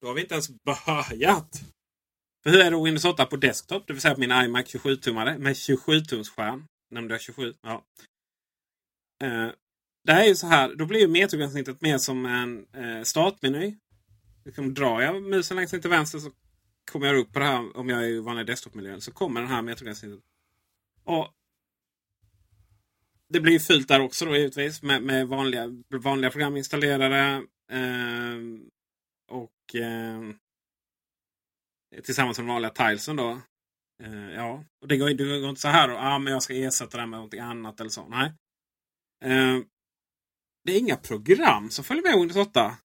då har vi inte ens börjat för hur är det Windows 8 på desktop? Det vill säga på min iMac 27-tummare med 27-tumsskärm. Nämnde jag 27? Ja. Uh, det här är ju så här. Då blir ju metergränssnittet mer som en uh, startmeny. Liksom, drar jag musen längst ner till vänster så kommer jag upp på det här. Om jag är i vanlig desktopmiljö så kommer den här metergränssnittet. Och det blir fult där också då givetvis med, med vanliga, vanliga program installerade. Uh, ehm, och ehm, Tillsammans med de vanliga tilesen då. Eh, ja, och det går, det går inte så här. ah, men jag ska ersätta det med något annat eller så. Nej. Eh, det är inga program som följer med Windows 8.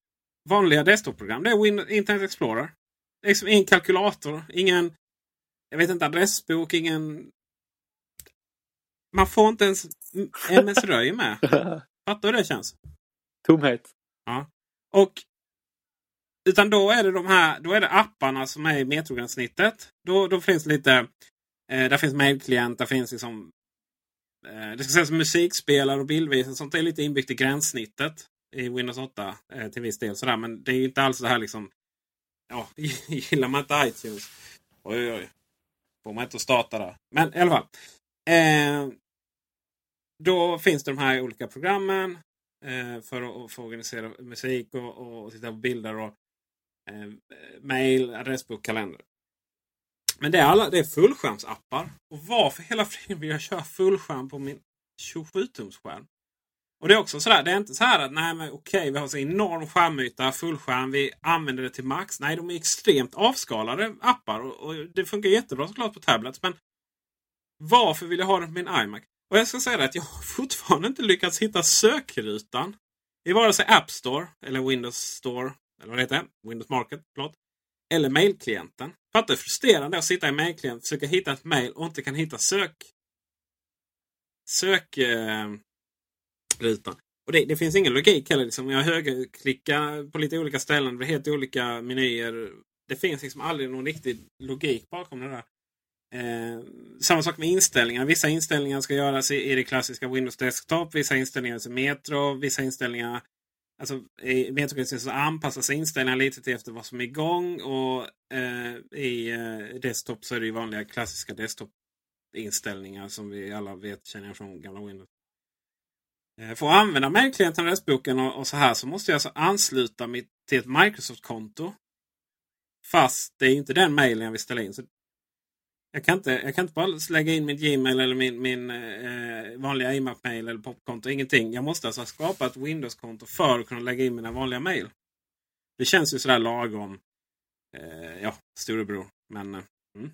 Vanliga desktop-program. Det är Windows, Internet Explorer. Det är liksom ingen kalkylator. Ingen jag vet inte, adressbok. Ingen... Man får inte ens MS-röj med. Fattar du hur det känns? Tomhet. Ja. Och utan då är det de här då är det apparna som är i metrogränssnittet. Då, då finns lite... Eh, där finns mailklient, där finns liksom... Eh, det ska sägas musikspelare och bildvisare. Sånt är lite inbyggt i gränssnittet i Windows 8 eh, till viss del. Sådär. Men det är inte alls det här liksom... Ja, gillar man inte iTunes. Oj, oj. Får man inte att starta där. Men i alla fall. Eh, då finns det de här olika programmen eh, för att, få organisera musik och, och, titta på bilder. Och, eh, mail, adressbok, kalender. Men det är, alla, det är fullskärmsappar. Och varför hela friden vill jag köra fullskärm på min 27-tumsskärm? Och det är också sådär, det är inte så här att nej men okej, vi har så enorm skärmyta, fullskärm, vi använder det till max. Nej, de är extremt avskalade appar och, och det funkar jättebra såklart på tablets. Men varför vill jag ha det på min iMac? Och jag ska säga det att jag har fortfarande inte lyckats hitta sökrutan i vare sig App Store eller Windows Store eller vad det heter, Windows Market, förlåt. Eller mailklienten. Fattar hur frustrerande att sitta i mailklienten, och försöka hitta ett mail och inte kan hitta sök... Sökrutan. Eh, och det, det, finns ingen logik heller. Liksom. Jag högerklickar på lite olika ställen, det helt olika menyer. Det finns liksom aldrig någon riktig logik bakom det där. Eh, samma sak med inställningar. Vissa inställningar ska göras i, i det klassiska Windows Desktop. Vissa inställningar i Metro. Vissa inställningar Alltså i Metro så anpassas inställningarna lite till efter vad som är igång. Och eh, i eh, desktop så är det ju vanliga klassiska desktop-inställningar som vi alla vet känner från gamla Windows. Eh, för att använda märkligheten och adressboken och, och, så här så måste jag alltså ansluta mig till ett Microsoft-konto. Fast det är inte den mailen jag vill ställa in. Så jag kan, inte, jag kan inte bara lägga in min Gmail eller min, min eh, vanliga IMAP-mail eller popkonto. Ingenting. Jag måste alltså skapa ett Windows-konto för att kunna lägga in mina vanliga mail. Det känns ju sådär lagom. Eh, ja, storebror. Men, eh, mm.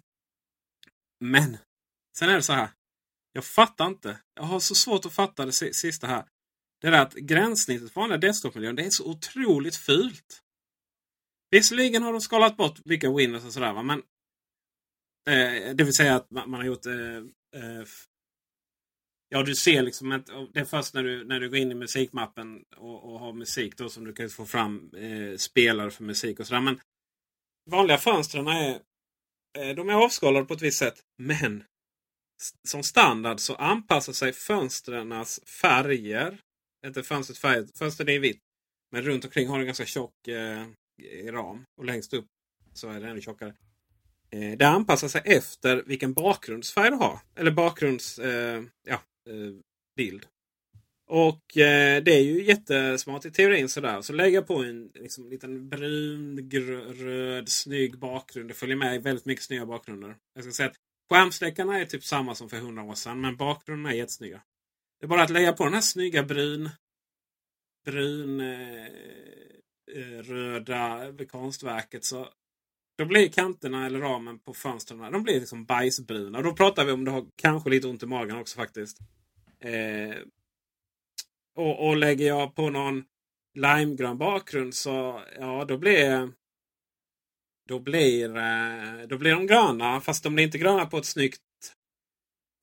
Men. Sen är det så här. Jag fattar inte. Jag har så svårt att fatta det sista här. Det är att gränssnittet på vanliga desktopmiljön det är så otroligt fult. Visserligen har de skalat bort vilka Windows och sådär. Men Eh, det vill säga att man, man har gjort eh, eh Ja, du ser liksom att det är först när du, när du går in i musikmappen och, och har musik då som du kan få fram eh, spelare för musik och sådär. Men vanliga fönstren är, eh, de är avskalade på ett visst sätt. Men som standard så anpassar sig fönstrens färger. Inte fönstrets färg, fönstret är vitt. Men runt omkring har en ganska tjock eh, ram. Och längst upp så är den ännu tjockare. Eh, det anpassar sig efter vilken bakgrundsfärg du har. Eller bakgrundsbild. Eh, ja, eh, bild. Och eh, det är ju jättesmart i teorin sådär. Så lägger jag på en liksom, liten brun, röd, snygg bakgrund. Det följer med väldigt mycket snygga bakgrunder. Jag ska säga att skärmsläckarna är typ samma som för 100 år sedan. Men bakgrunderna är jättesnygga. Det är bara att lägga på den här snygga brun, brun eh, eh röda konstverket. Så då blir kanterna eller ramen på fönstren de blir liksom bajsbruna. Och då pratar vi om du har kanske lite ont i magen också faktiskt. Eh, och, och lägger jag på någon limegrön bakgrund så ja, då blir då blir, eh, då blir de gröna. Fast de blir inte gröna på ett snyggt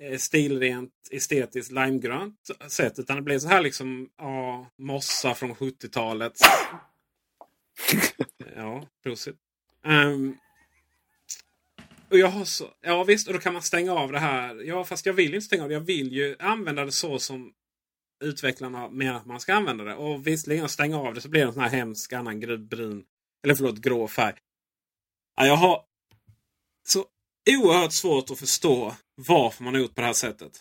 eh, stilrent estetiskt limegrönt sätt. Utan det blir så här liksom ja, mossa från 70-talet. ja, prosit. Um, och jag har så, ja visst, och då kan man stänga av det här. Ja, fast jag vill inte stänga av det. Jag vill ju använda det så som utvecklarna menar att man ska använda det. Och visserligen stänga av det så blir det en sån här hemsk annan brun, eller förlåt grå färg. Ja, jag har så oerhört svårt att förstå varför man har gjort på det här sättet.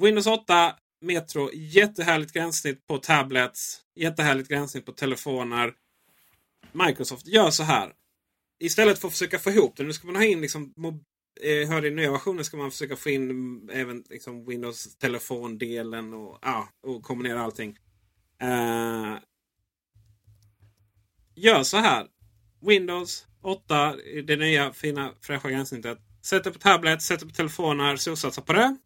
Windows 8 Metro, jättehärligt gränssnitt på tablets. Jättehärligt gränssnitt på telefoner. Microsoft gör så här. Istället för att försöka få ihop det. Nu ska man ha in liksom eh, hör i nya versionen ska man försöka få in även liksom, Windows telefondelen och, ja, och kombinera allting. Uh, gör så här. Windows 8, det nya fina fräscha gränssnittet. Sätt det på tablet, sätt det på telefoner, solsatsa på det.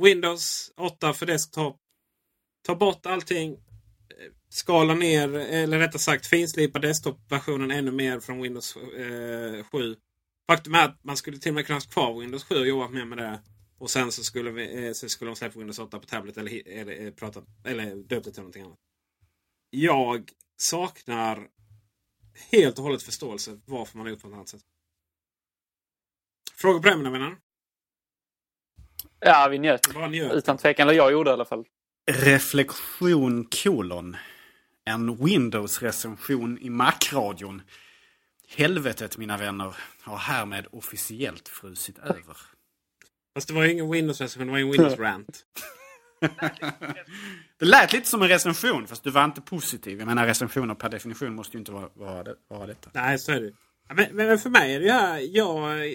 Windows 8 för desktop. Ta bort allting. Skala ner, eller rättare sagt finslipa desktop-versionen ännu mer från Windows eh, 7. Faktum är att man skulle till och med kunna ha kvar Windows 7 och jobba mer med det. Och sen så skulle, vi, eh, så skulle de släppa Windows 8 på tablet eller, eller, eh, prata, eller döpte till någonting annat. Jag saknar helt och hållet förståelse varför man har gjort på ett annat sätt. Frågor på det mina vänner? Ja, vi njöt. njöt. Utan tvekan. Eller jag gjorde i alla fall. Reflektion kolon. En Windows-recension i Mac-radion. Helvetet mina vänner har härmed officiellt frusit över. Fast det var ju ingen Windows-recension, det var en Windows-rant. det lät lite som en recension, fast du var inte positiv. Jag menar recensioner per definition måste ju inte vara, vara, vara detta. Nej, så är det men, men för mig är det här... Jag,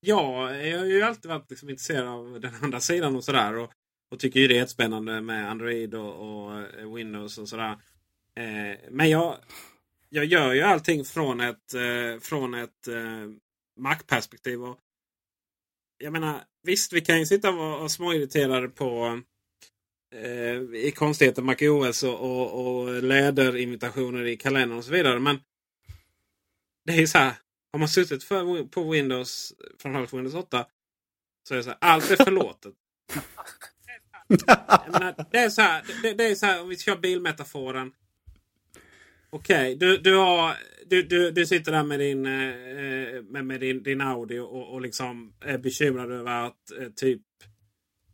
jag, jag har ju alltid varit liksom intresserad av den andra sidan och sådär. Och, och tycker ju det är jättespännande med Android och, och Windows och sådär. Eh, men jag, jag gör ju allting från ett, eh, från ett eh, Mac-perspektiv. Jag menar, visst vi kan ju sitta och vara småirriterade på eh, i konstigheter MacOS och, och, och läderimitationer i kalendern och så vidare. Men det är ju så här. Har man suttit för, på Windows, framförallt Windows 8, så är det så här. Allt är förlåtet. menar, det är så här, det, det, är så här om vi kör bilmetaforen. Okej, okay, du, du, har, du, du, du sitter där med din, eh, med, med din, din Audi och, och liksom är bekymrad över att eh, typ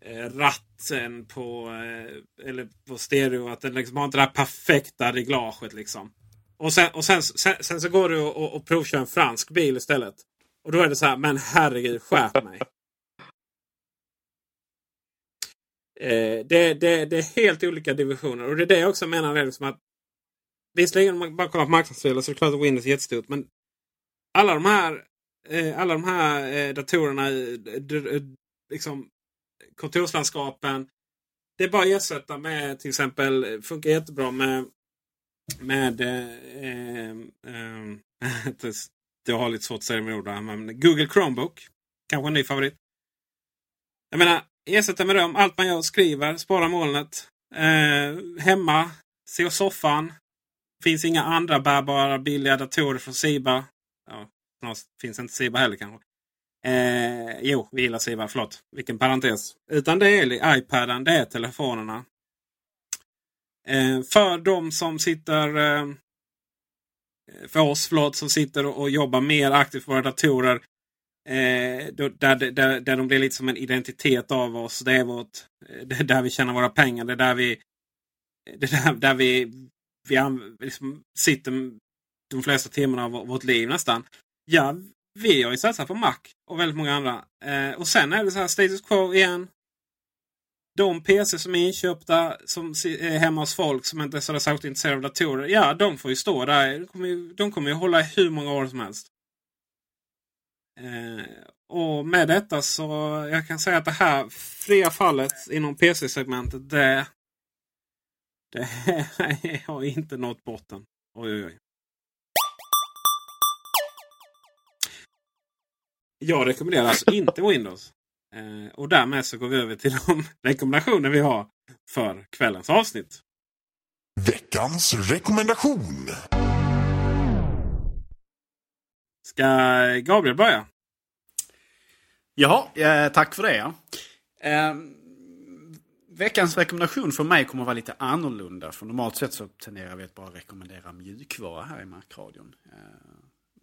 eh, ratten på, eh, eller på stereo, att den liksom har inte det här perfekta reglaget liksom. Och sen, och sen, sen, sen så går du och, och, och provkör en fransk bil istället. Och då är det så här, men herregud, skärp mig. Eh, det, det, det är helt olika divisioner. Och det är det jag också menar. Liksom att Visserligen om man bara kollar på marknadsfördelar så är det klart att Windows är jättestort. Men alla de här, eh, alla de här eh, datorerna, liksom kontorslandskapen. Det är bara att ersätta med till exempel, eh, funkar jättebra med med eh, eh, eh jag har lite svårt att säga med ord men Google Chromebook. Kanske en ny favorit. Jag menar, ersätta med dem. Allt man gör, skriver, spara molnet. Eh, hemma, se soffan, finns inga andra bärbara billiga datorer från Siba. Ja, finns inte Siba heller kanske. Eh, jo, vi gillar Siba. Förlåt, vilken parentes. Utan det är iPaden, det är telefonerna. Eh, för de som sitter... Eh, för oss förlåt, som sitter och, jobbar mer aktivt på våra datorer. Eh, då, där, där, där de blir lite som en identitet av oss. Det är, vårt, eh, det är där vi tjänar våra pengar. Det är där vi, det är där, där vi vi liksom sitter de flesta timmarna av vårt liv nästan. Ja, vi har ju satsat på Mac och väldigt många andra. Eh, och sen är det så här status quo igen. De PC som är inköpta som är hemma hos folk som inte är så särskilt intresserade av datorer. Ja, de får ju stå där. De kommer ju, de kommer ju hålla i hur många år som helst. Eh, och med detta så jag kan säga att det här fria fallet inom PC-segmentet det, det har inte nått botten. Oj, oj, oj. Jag rekommenderar alltså inte Windows. Eh, och därmed så går vi över till de rekommendationer vi har för kvällens avsnitt. Veckans rekommendation. Ska Gabriel börja? Ja, eh, tack för det. Ja. Eh, veckans rekommendation för mig kommer att vara lite annorlunda. För normalt sett så tenderar vi att bara rekommendera mjukvara här i Markradion. Eh,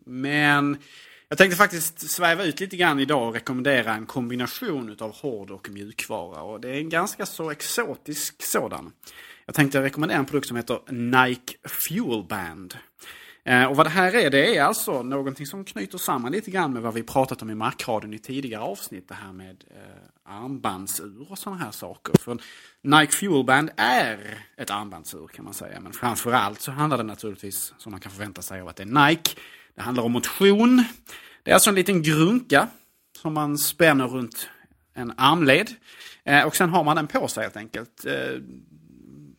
men jag tänkte faktiskt sväva ut lite grann idag och rekommendera en kombination av hård och mjukvara. Och det är en ganska så exotisk sådan. Jag tänkte rekommendera en produkt som heter Nike Fuel Band. Eh, och vad det här är, det är alltså någonting som knyter samman lite grann med vad vi pratat om i Markradion i tidigare avsnitt. Det här med eh, armbandsur och sådana här saker. För Nike Fuelband är ett armbandsur kan man säga. Men framförallt så handlar det naturligtvis, som man kan förvänta sig, av att det är Nike. Det handlar om motion. Det är alltså en liten grunka som man spänner runt en armled. Eh, och sen har man den på sig helt enkelt. Eh,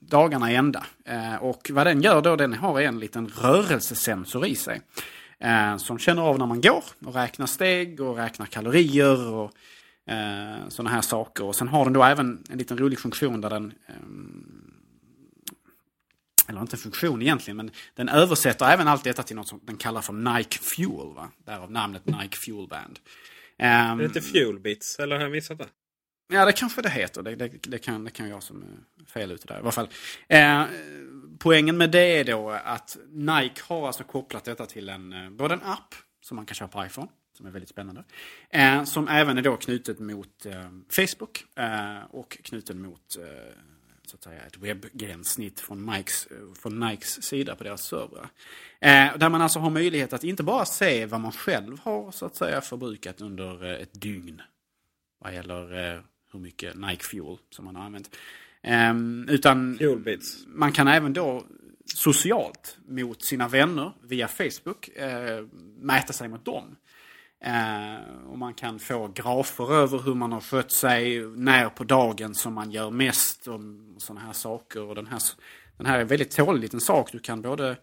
dagarna ända. Eh, och vad den gör då, den har en liten rörelsesensor i sig. Eh, som känner av när man går och räknar steg och räknar kalorier och eh, sådana här saker. Och sen har den då även en liten rolig funktion där den eller inte en funktion egentligen, men den översätter även allt detta till något som den kallar för Nike Fuel. Va? Därav namnet Nike Fuel Band. Um, är det inte Fuel Bits, eller har jag missat det? Ja, det kanske det heter. Det, det, det, kan, det kan jag som är fel ute där. I alla fall. Eh, poängen med det är då att Nike har alltså kopplat detta till en, eh, både en app som man kan köpa på iPhone, som är väldigt spännande. Eh, som även är då knutet mot eh, Facebook eh, och knuten mot eh, så att säga, ett webbgränssnitt från, Mikes, eh, från Nikes sida på deras servrar. Eh, där man alltså har möjlighet att inte bara se vad man själv har så att säga förbrukat under ett dygn. Vad gäller hur mycket Nike Fuel som man har använt. Um, utan man kan även då socialt mot sina vänner via Facebook uh, mäta sig mot dem. Uh, och man kan få grafer över hur man har skött sig, när på dagen som man gör mest och sådana här saker. Och den här, den här är en väldigt tålig liten sak. Du kan både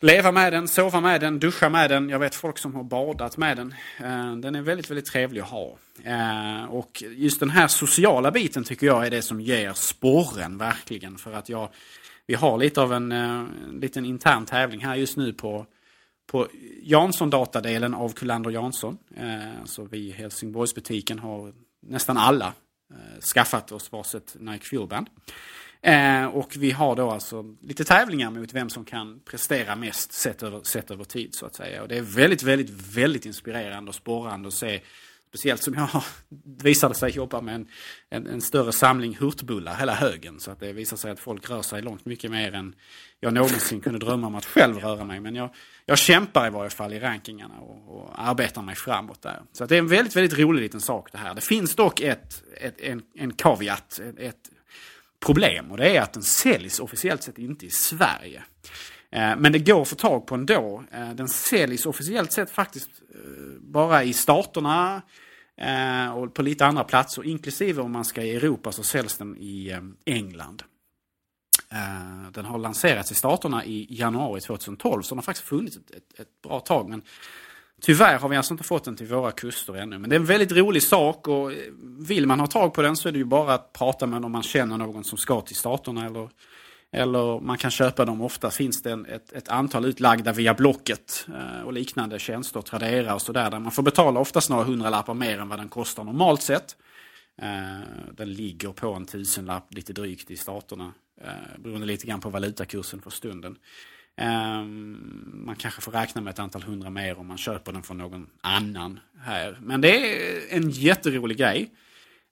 Leva med den, sova med den, duscha med den. Jag vet folk som har badat med den. Eh, den är väldigt, väldigt trevlig att ha. Eh, och just den här sociala biten tycker jag är det som ger sporren verkligen. För att jag, vi har lite av en, eh, en liten intern tävling här just nu på, på Jansson-datadelen av Kullander Jansson. Så vi i Helsingborgsbutiken har nästan alla skaffat oss varsitt Nike Fuelband. Eh, och vi har då alltså lite tävlingar mot vem som kan prestera mest sett över, sett över tid så att säga. Och det är väldigt, väldigt, väldigt inspirerande och sporrande att se Speciellt som jag visade sig jobba med en, en, en, större samling hurtbullar hela högen. Så att det visar sig att folk rör sig långt mycket mer än jag någonsin kunde drömma om att själv röra mig. Men jag, jag kämpar i varje fall i rankingarna och, och arbetar mig framåt där. Så att det är en väldigt, väldigt rolig liten sak det här. Det finns dock ett, ett en, en caveat, ett, ett problem och det är att den säljs officiellt sett inte i Sverige. Eh, men det går att få tag på ändå. Eh, den säljs officiellt sett faktiskt eh, bara i staterna och på lite andra platser. Inklusive om man ska i Europa så säljs den i England. Den har lanserats i staterna i januari 2012 så den har faktiskt funnits ett, ett, ett bra tag. Men Tyvärr har vi alltså inte fått den till våra kuster ännu. Men det är en väldigt rolig sak och eh, vill man ha tag på den så är det ju bara att prata med om man känner någon som ska till staterna eller, eller man kan köpa dem. Ofta finns det ett, ett antal utlagda via Blocket eh, och liknande tjänster, Tradera och sådär. Där man får betala oftast några hundralappar mer än vad den kostar normalt sett. Eh, den ligger på en tusenlapp lite drygt i staterna. Beroende lite grann på valutakursen för stunden. Um, man kanske får räkna med ett antal hundra mer om man köper den från någon annan här. Men det är en jätterolig grej.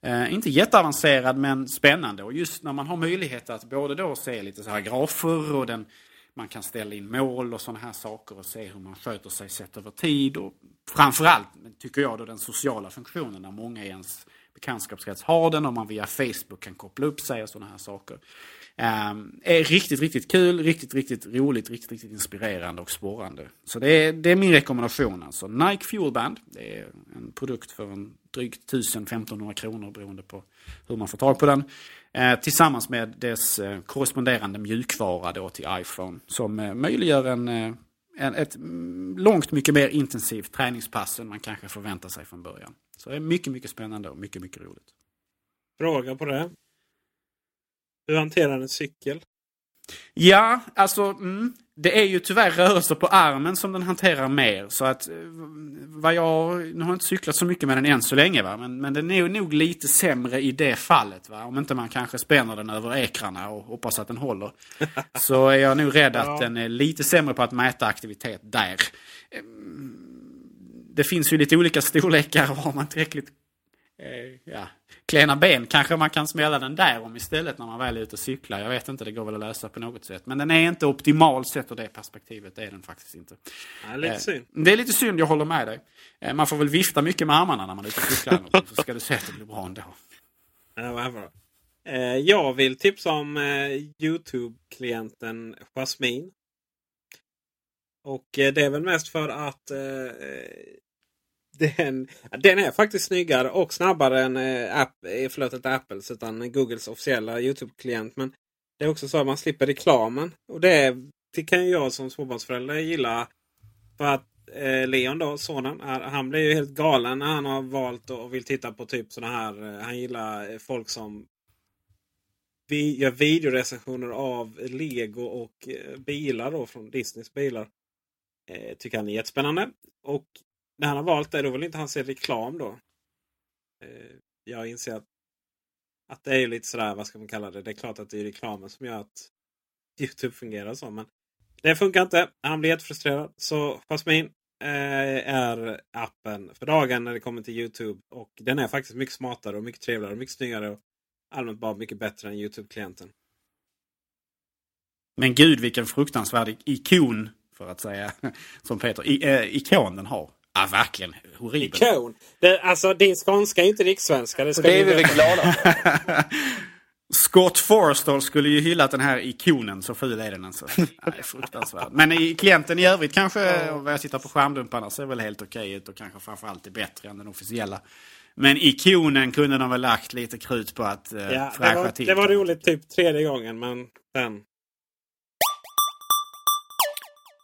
Uh, inte jätteavancerad men spännande. Och just när man har möjlighet att både då se lite så här grafer och den Man kan ställa in mål och sådana här saker och se hur man sköter sig sett över tid. Och framförallt tycker jag då den sociala funktionen när många i ens bekantskapskrets har den och man via Facebook kan koppla upp sig och sådana här saker. Ehm, är riktigt, riktigt kul, riktigt, riktigt roligt, riktigt, riktigt inspirerande och sporrande. Så det är, det är min rekommendation alltså. Nike Fuelband, det är en produkt för en drygt 1000-1500 kronor beroende på hur man får tag på den. Eh, tillsammans med dess eh, korresponderande mjukvara då till iPhone som eh, möjliggör en, eh, en, ett mm, långt mycket mer intensivt träningspass än man kanske förväntar sig från början. Så det är mycket, mycket spännande och mycket, mycket roligt. Fråga på det. Hur hanterar en cykel? Ja, alltså mm, det är ju tyvärr rörelser på armen som den hanterar mer. Så att eh, vad jag, nu har jag inte cyklat så mycket med den än så länge va. Men, men den är nog lite sämre i det fallet va. Om inte man kanske spänner den över ekrarna och hoppas att den håller. så är jag nog rädd att den är lite sämre på att mäta aktivitet där. Ehm, det finns ju lite olika storlekar och har man tillräckligt ja, klena ben kanske man kan smälla den där om istället när man väl är ute och cyklar. Jag vet inte, det går väl att lösa på något sätt. Men den är inte optimal sett ur det perspektivet, det är den faktiskt inte. Ja, lite synd. Det är lite synd, jag håller med dig. Eh, man får väl vifta mycket med armarna när man är ute och cyklar, så ska du se att det blir bra ändå. Ja, vad bra. Eh, jag vill tipsa om eh, Youtube-klienten Jasmine. Och det är väl mest för att den, den är faktiskt snyggare och snabbare än äh, app, eh, förlåt, inte Apples utan Googles officiella Youtube-klient. Men det är också så att man slipper reklamen. Och det, det kan jag som småbarnsförälder gilla. För att eh, Leon då, sonen, är, han blir ju helt galen när han har valt och vill titta på typ sådana här. Eh, han gillar folk som vi gör videorecensioner av Lego och eh, bilar då från Disneys bilar. Eh, tycker han är jättespännande. Och när han har valt det, då vill inte han se reklam då. Eh, jag inser att, att det är lite sådär, vad ska man kalla det? Det är klart att det är reklamen som gör att Youtube fungerar så. Men det funkar inte. Han blir jättefrustrerad. Så Jasmine eh, är appen för dagen när det kommer till Youtube. Och den är faktiskt mycket smartare och mycket trevligare och mycket snyggare. Och allmänt bara mycket bättre än Youtube-klienten. Men gud vilken fruktansvärd ikon, för att säga som Peter, I, eh, ikon den har. Ja, verkligen. Horribel. Ikon. Det, alltså, din skånska är inte rikssvenska. Det, ska det är vi väl glada för. Scott Forstall skulle ju hyllat den här ikonen, så ful är den alltså. Nej, fruktansvärd. Men i klienten i övrigt kanske, vad jag tittar på skärmdumparna, ser väl helt okej ut och kanske framförallt är bättre än den officiella. Men ikonen kunde de väl lagt lite krut på att uh, ja, fräscha till. Det var roligt typ tredje gången, men den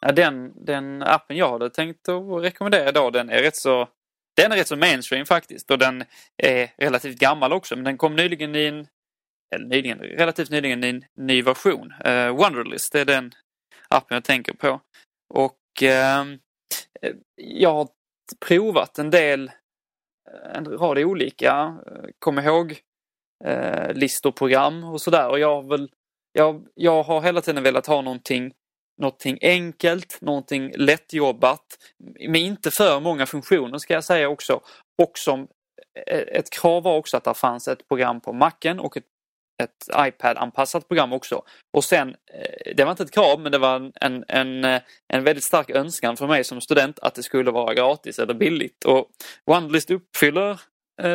Ja, den, den appen jag hade tänkt att rekommendera idag den är rätt så den är rätt så mainstream faktiskt och den är relativt gammal också men den kom nyligen i en eller nyligen, relativt nyligen i en ny version. Uh, Wonderlist är den appen jag tänker på. Och uh, jag har provat en del, eh, en rad olika eh, kom ihåg uh, listor, program och sådär och jag har väl jag, jag har hela tiden velat ha någonting någonting enkelt, någonting lättjobbat, med inte för många funktioner ska jag säga också. Och som eh, ett krav var också att det fanns ett program på macken och ett, ett iPad-anpassat program också. Och sen, eh, det var inte ett krav men det var en, en, eh, en väldigt stark önskan för mig som student att det skulle vara gratis eller billigt. Och OneList uppfyller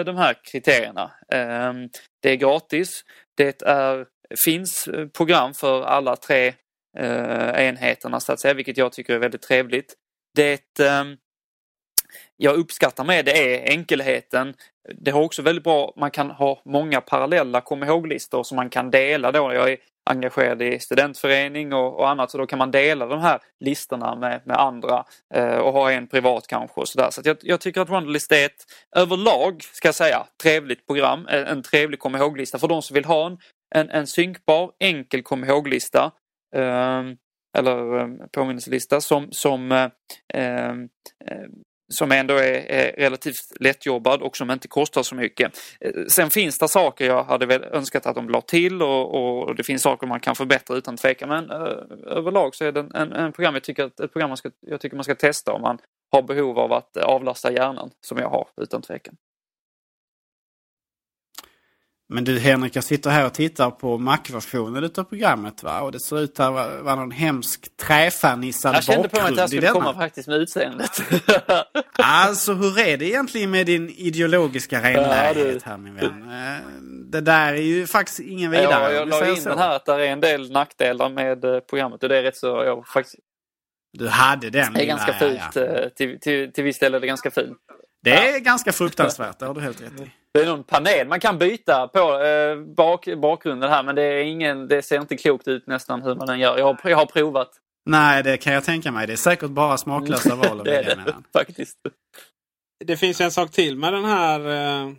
de här kriterierna. Ehm, det är gratis, det är, finns program för alla tre Eh, enheterna så att säga, vilket jag tycker är väldigt trevligt. Det eh, jag uppskattar med det är enkelheten. Det har också väldigt bra, man kan ha många parallella kom ihåg-listor som man kan dela då. Jag är engagerad i studentförening och, och, annat så då kan man dela de här listorna med, med andra eh, och ha en privat kanske och sådär. Så, så jag, jag, tycker att Wonderlist är ett överlag, ska jag säga, trevligt program. En, en trevlig kom ihåg-lista för de som vill ha en, en, en synkbar, enkel kom ihåg-lista Ehm, eller ehm, påminnelselista som, som, eh, ehm, som ändå är, är, relativt lättjobbad och som inte kostar så mycket. Eh, sen finns det saker jag hade väl önskat att de la till och, och det finns saker man kan förbättra utan tvekan. Men eh, överlag så är det en, en, en, program jag tycker, ett program man ska, jag tycker man ska testa om man har behov av att avlasta hjärnan som jag har utan tvekan. Men du Henrik, jag sitter här och tittar på Mac-versionen utav programmet va? Och det ser ut att vara, någon hemsk träfärnissad Jag kände på mig att bakgrund jag skulle komma faktiskt med utseendet. Alltså hur är det egentligen med din ideologiska renlärighet Ja, här min vän? Eh, Det där är ju faktiskt ingen vidare. Ja, jag la in så. den här att det är en del nackdelar med eh, programmet och det är rätt så, jag faktiskt, Du hade den det är ganska ja, fult. ja. eh, Till, till, till viss del är det ganska fult. Det är ganska fruktansvärt, det har du helt rätt i. Det är någon panel man kan byta på eh, bak, bakgrunden här men det, är ingen, det ser inte klokt ut nästan hur man än gör. Jag har, jag har provat. Nej, det kan jag tänka mig. Det är säkert bara smaklösa val att Det är välja det mellan. faktiskt. Det finns ju en sak till med den här. eh,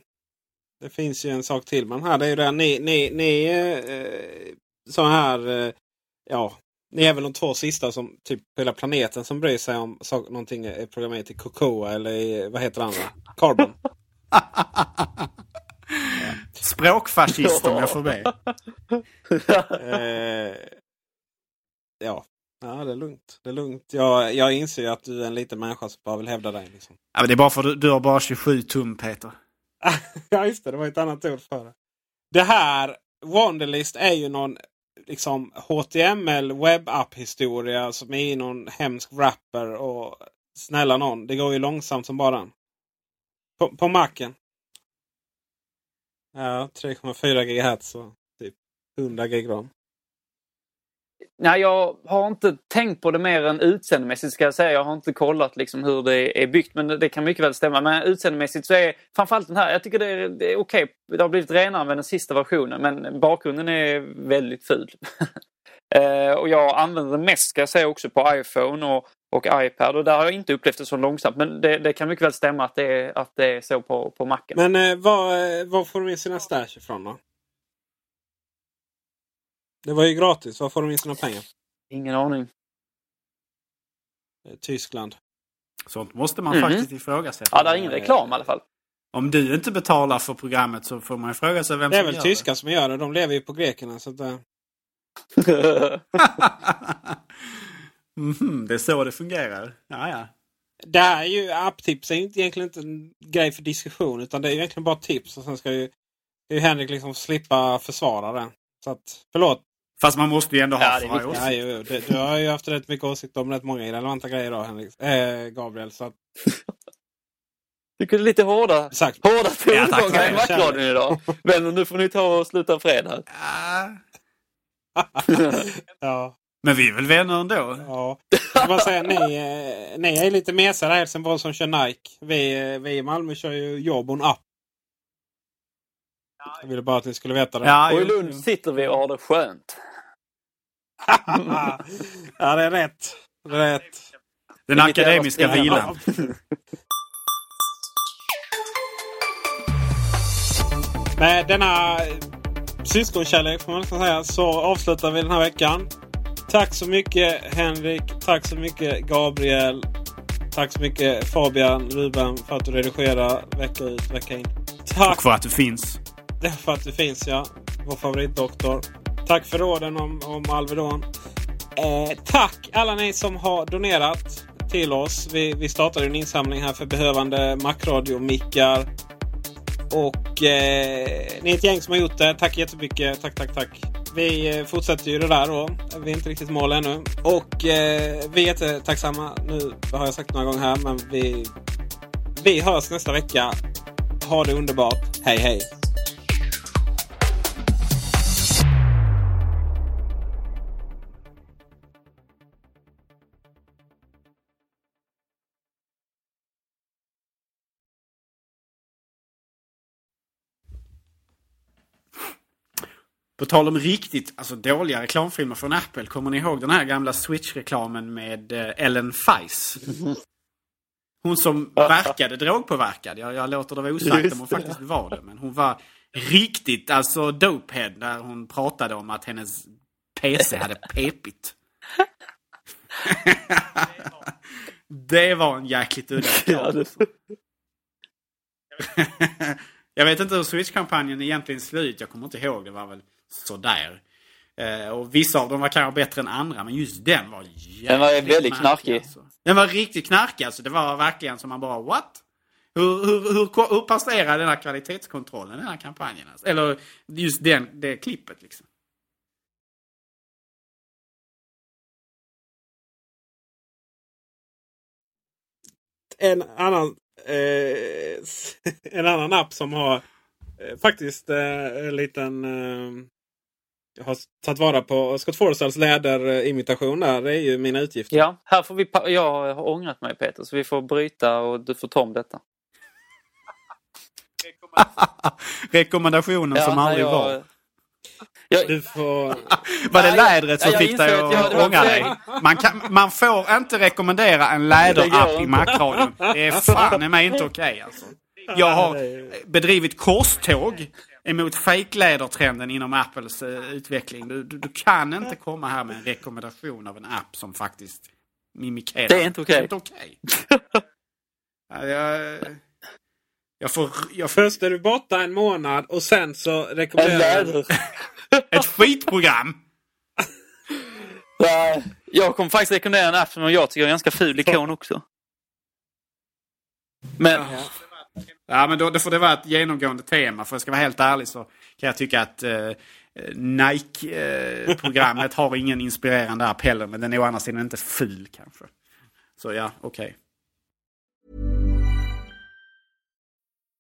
Det finns ju en sak till med den här. Det är ju det ni, ni, ni eh, så här. eh, Ja, ni är väl de två sista som typ på hela planeten som bryr sig om så, någonting är programmerat i Cocoa eller i, vad heter det andra? Carbon. Språkfascist om jag får be. Eh, ja. ja, det är lugnt. Det är lugnt. Jag, jag inser ju att du är en liten människa som bara vill hävda dig. Liksom. Ja, men det är bara för att du, du har bara 27 tum Peter. ja, just det. Det var ett annat ord för det. Det här, Wonderlist, är ju någon liksom HTML webbapp historia som är i någon hemsk wrapper. Och snälla någon, det går ju långsamt som bara den. På, på Macen. Ja, 3,4 GHz och typ 100 Gb. ram. Nej, jag har inte tänkt på det mer än utseendemässigt ska jag säga. Jag har inte kollat liksom hur det är byggt men det kan mycket väl stämma. Men utseendemässigt så är framförallt den här, jag tycker det är, det är okej. Det har blivit renare med den sista versionen men bakgrunden är väldigt ful. Eh, och jag använder den mest ska jag säga också på iPhone och, och iPad och där har jag inte upplevt det så långsamt. Men det, det kan mycket väl stämma att det är, att det är så på, på Macen. Men eh, var, eh, var får de in sina stash ifrån då? Det var ju gratis. Var får de in sina pengar? Ingen aning. Eh, Tyskland. Sånt måste man Mhm. faktiskt ifrågasätta. Ja, det är ingen reklam i alla fall. Om du inte betalar för programmet så får man ju fråga sig vem Det är som väl gör tyskar som gör det. De lever ju på grekerna. Så att, eh, det. Är så det fungerar. Ja, ja. det här är ju apptips är ju inte egentligen inte en grej för diskussion. Utan det är ju egentligen bara tips. Och sen ska ju, ju Henrik liksom slippa försvara det. Så att, förlåt. Fast man måste ju ändå ha Ja, viktigt. Ja, ju, det, du har ju haft rätt mycket åsikter om rätt många irrelevanta grejer idag Henrik. Eh, Gabriel. Så att, det är lite hårda, exakt. hårda Ja, tongångar det. i Macradion idag. Vänner, nu får ni ta och sluta fred här. Ja. ja. Men vi är väl vänner ändå? Ja. Jag bara säga, ni, eh, ni är lite mesare i Helsingborg som kör Nike. Vi, eh, vi i Malmö kör ju Jobon app. Jag ville bara att ni skulle veta det. Ja, Och i Lund sitter vi och har det skönt. ja, det är rätt. Det är rätt. Den akademiska vilan. Med denna syskonkärlek får man nästan säga så avslutar vi den här veckan. Tack så mycket Henrik. Tack så mycket Gabriel. Tack så mycket Fabian Ruben för att du redigerar vecka ut vecka in. Tack Och för att du finns. Det är för att det finns ja. Vår favoritdoktor. Tack för råden om, om Alvedon. Eh, tack alla ni som har donerat till oss. Vi, vi startade en insamling här för behövande Macradio-mickar. Och eh, ni är ett gäng som har gjort det. Tack jättemycket. Tack, tack, tack. Vi eh, fortsätter ju det där då. Vi är inte riktigt i mål ännu. Och eh, vi är jättetacksamma. Nu har jag sagt några gånger här men vi, vi hörs nästa vecka. Ha det underbart. Hej hej! På tal om riktigt alltså, dåliga reklamfilmer från Apple. Kommer ni ihåg den här gamla Switch-reklamen med eh, Ellen Feis? Hon som verkade drogpåverkad. Jag, jag låter det vara osagt om hon det. faktiskt var det. Men hon var riktigt alltså dopehead när hon pratade om att hennes PC hade pepit. det var en jäkligt udda reklam. jag vet inte hur Switch-kampanjen egentligen såg ut. Jag kommer inte ihåg. Det var väl sådär. Eh, och vissa av dem var kanske bättre än andra. Men just den var jävligt Den var väldigt knarkig. Alltså. Den var riktigt knarkig. Alltså. Det var verkligen som man bara what? Hur, hur, hur, hur passerar den här kvalitetskontrollen, den här kampanjen? Alltså? Eller just den, det klippet liksom. En annan, eh, en annan app som har eh, faktiskt eh, en liten... Eh, har tagit vara på Scott Forsells läderimitation där. Det är ju mina utgifter. Ja, här får vi... Jag har ångrat mig Peter så vi får bryta och du får ta om detta. Rekommendationen som nej, aldrig jag- var. Jag, Du får... Var det lädret som fick dig att ångra dig? Man, kan, man får inte rekommendera en läderapp i. Macradion. Det är fan i mig inte okej alltså. Jag har bedrivit korståg emot fejklädertrenden inom Apples eh, utveckling. Du, du, du kan inte komma här med en rekommendation av en app som faktiskt mimikerar. Det är inte okej. Det är inte okej. Ja, jag, jag får... Jag får Först är du borta en månad och sen så en rekommenderar läder. ett skitprogram! Jag kommer faktiskt rekommendera en app som jag tycker är ganska ful ikon också. Men Ja, men då, då får det vara ett genomgående tema. För jag ska vara helt ärlig så kan jag tycka att eh, Nike-programmet har ingen inspirerande app heller. Men den är å andra sidan inte ful kanske. Så ja, okej.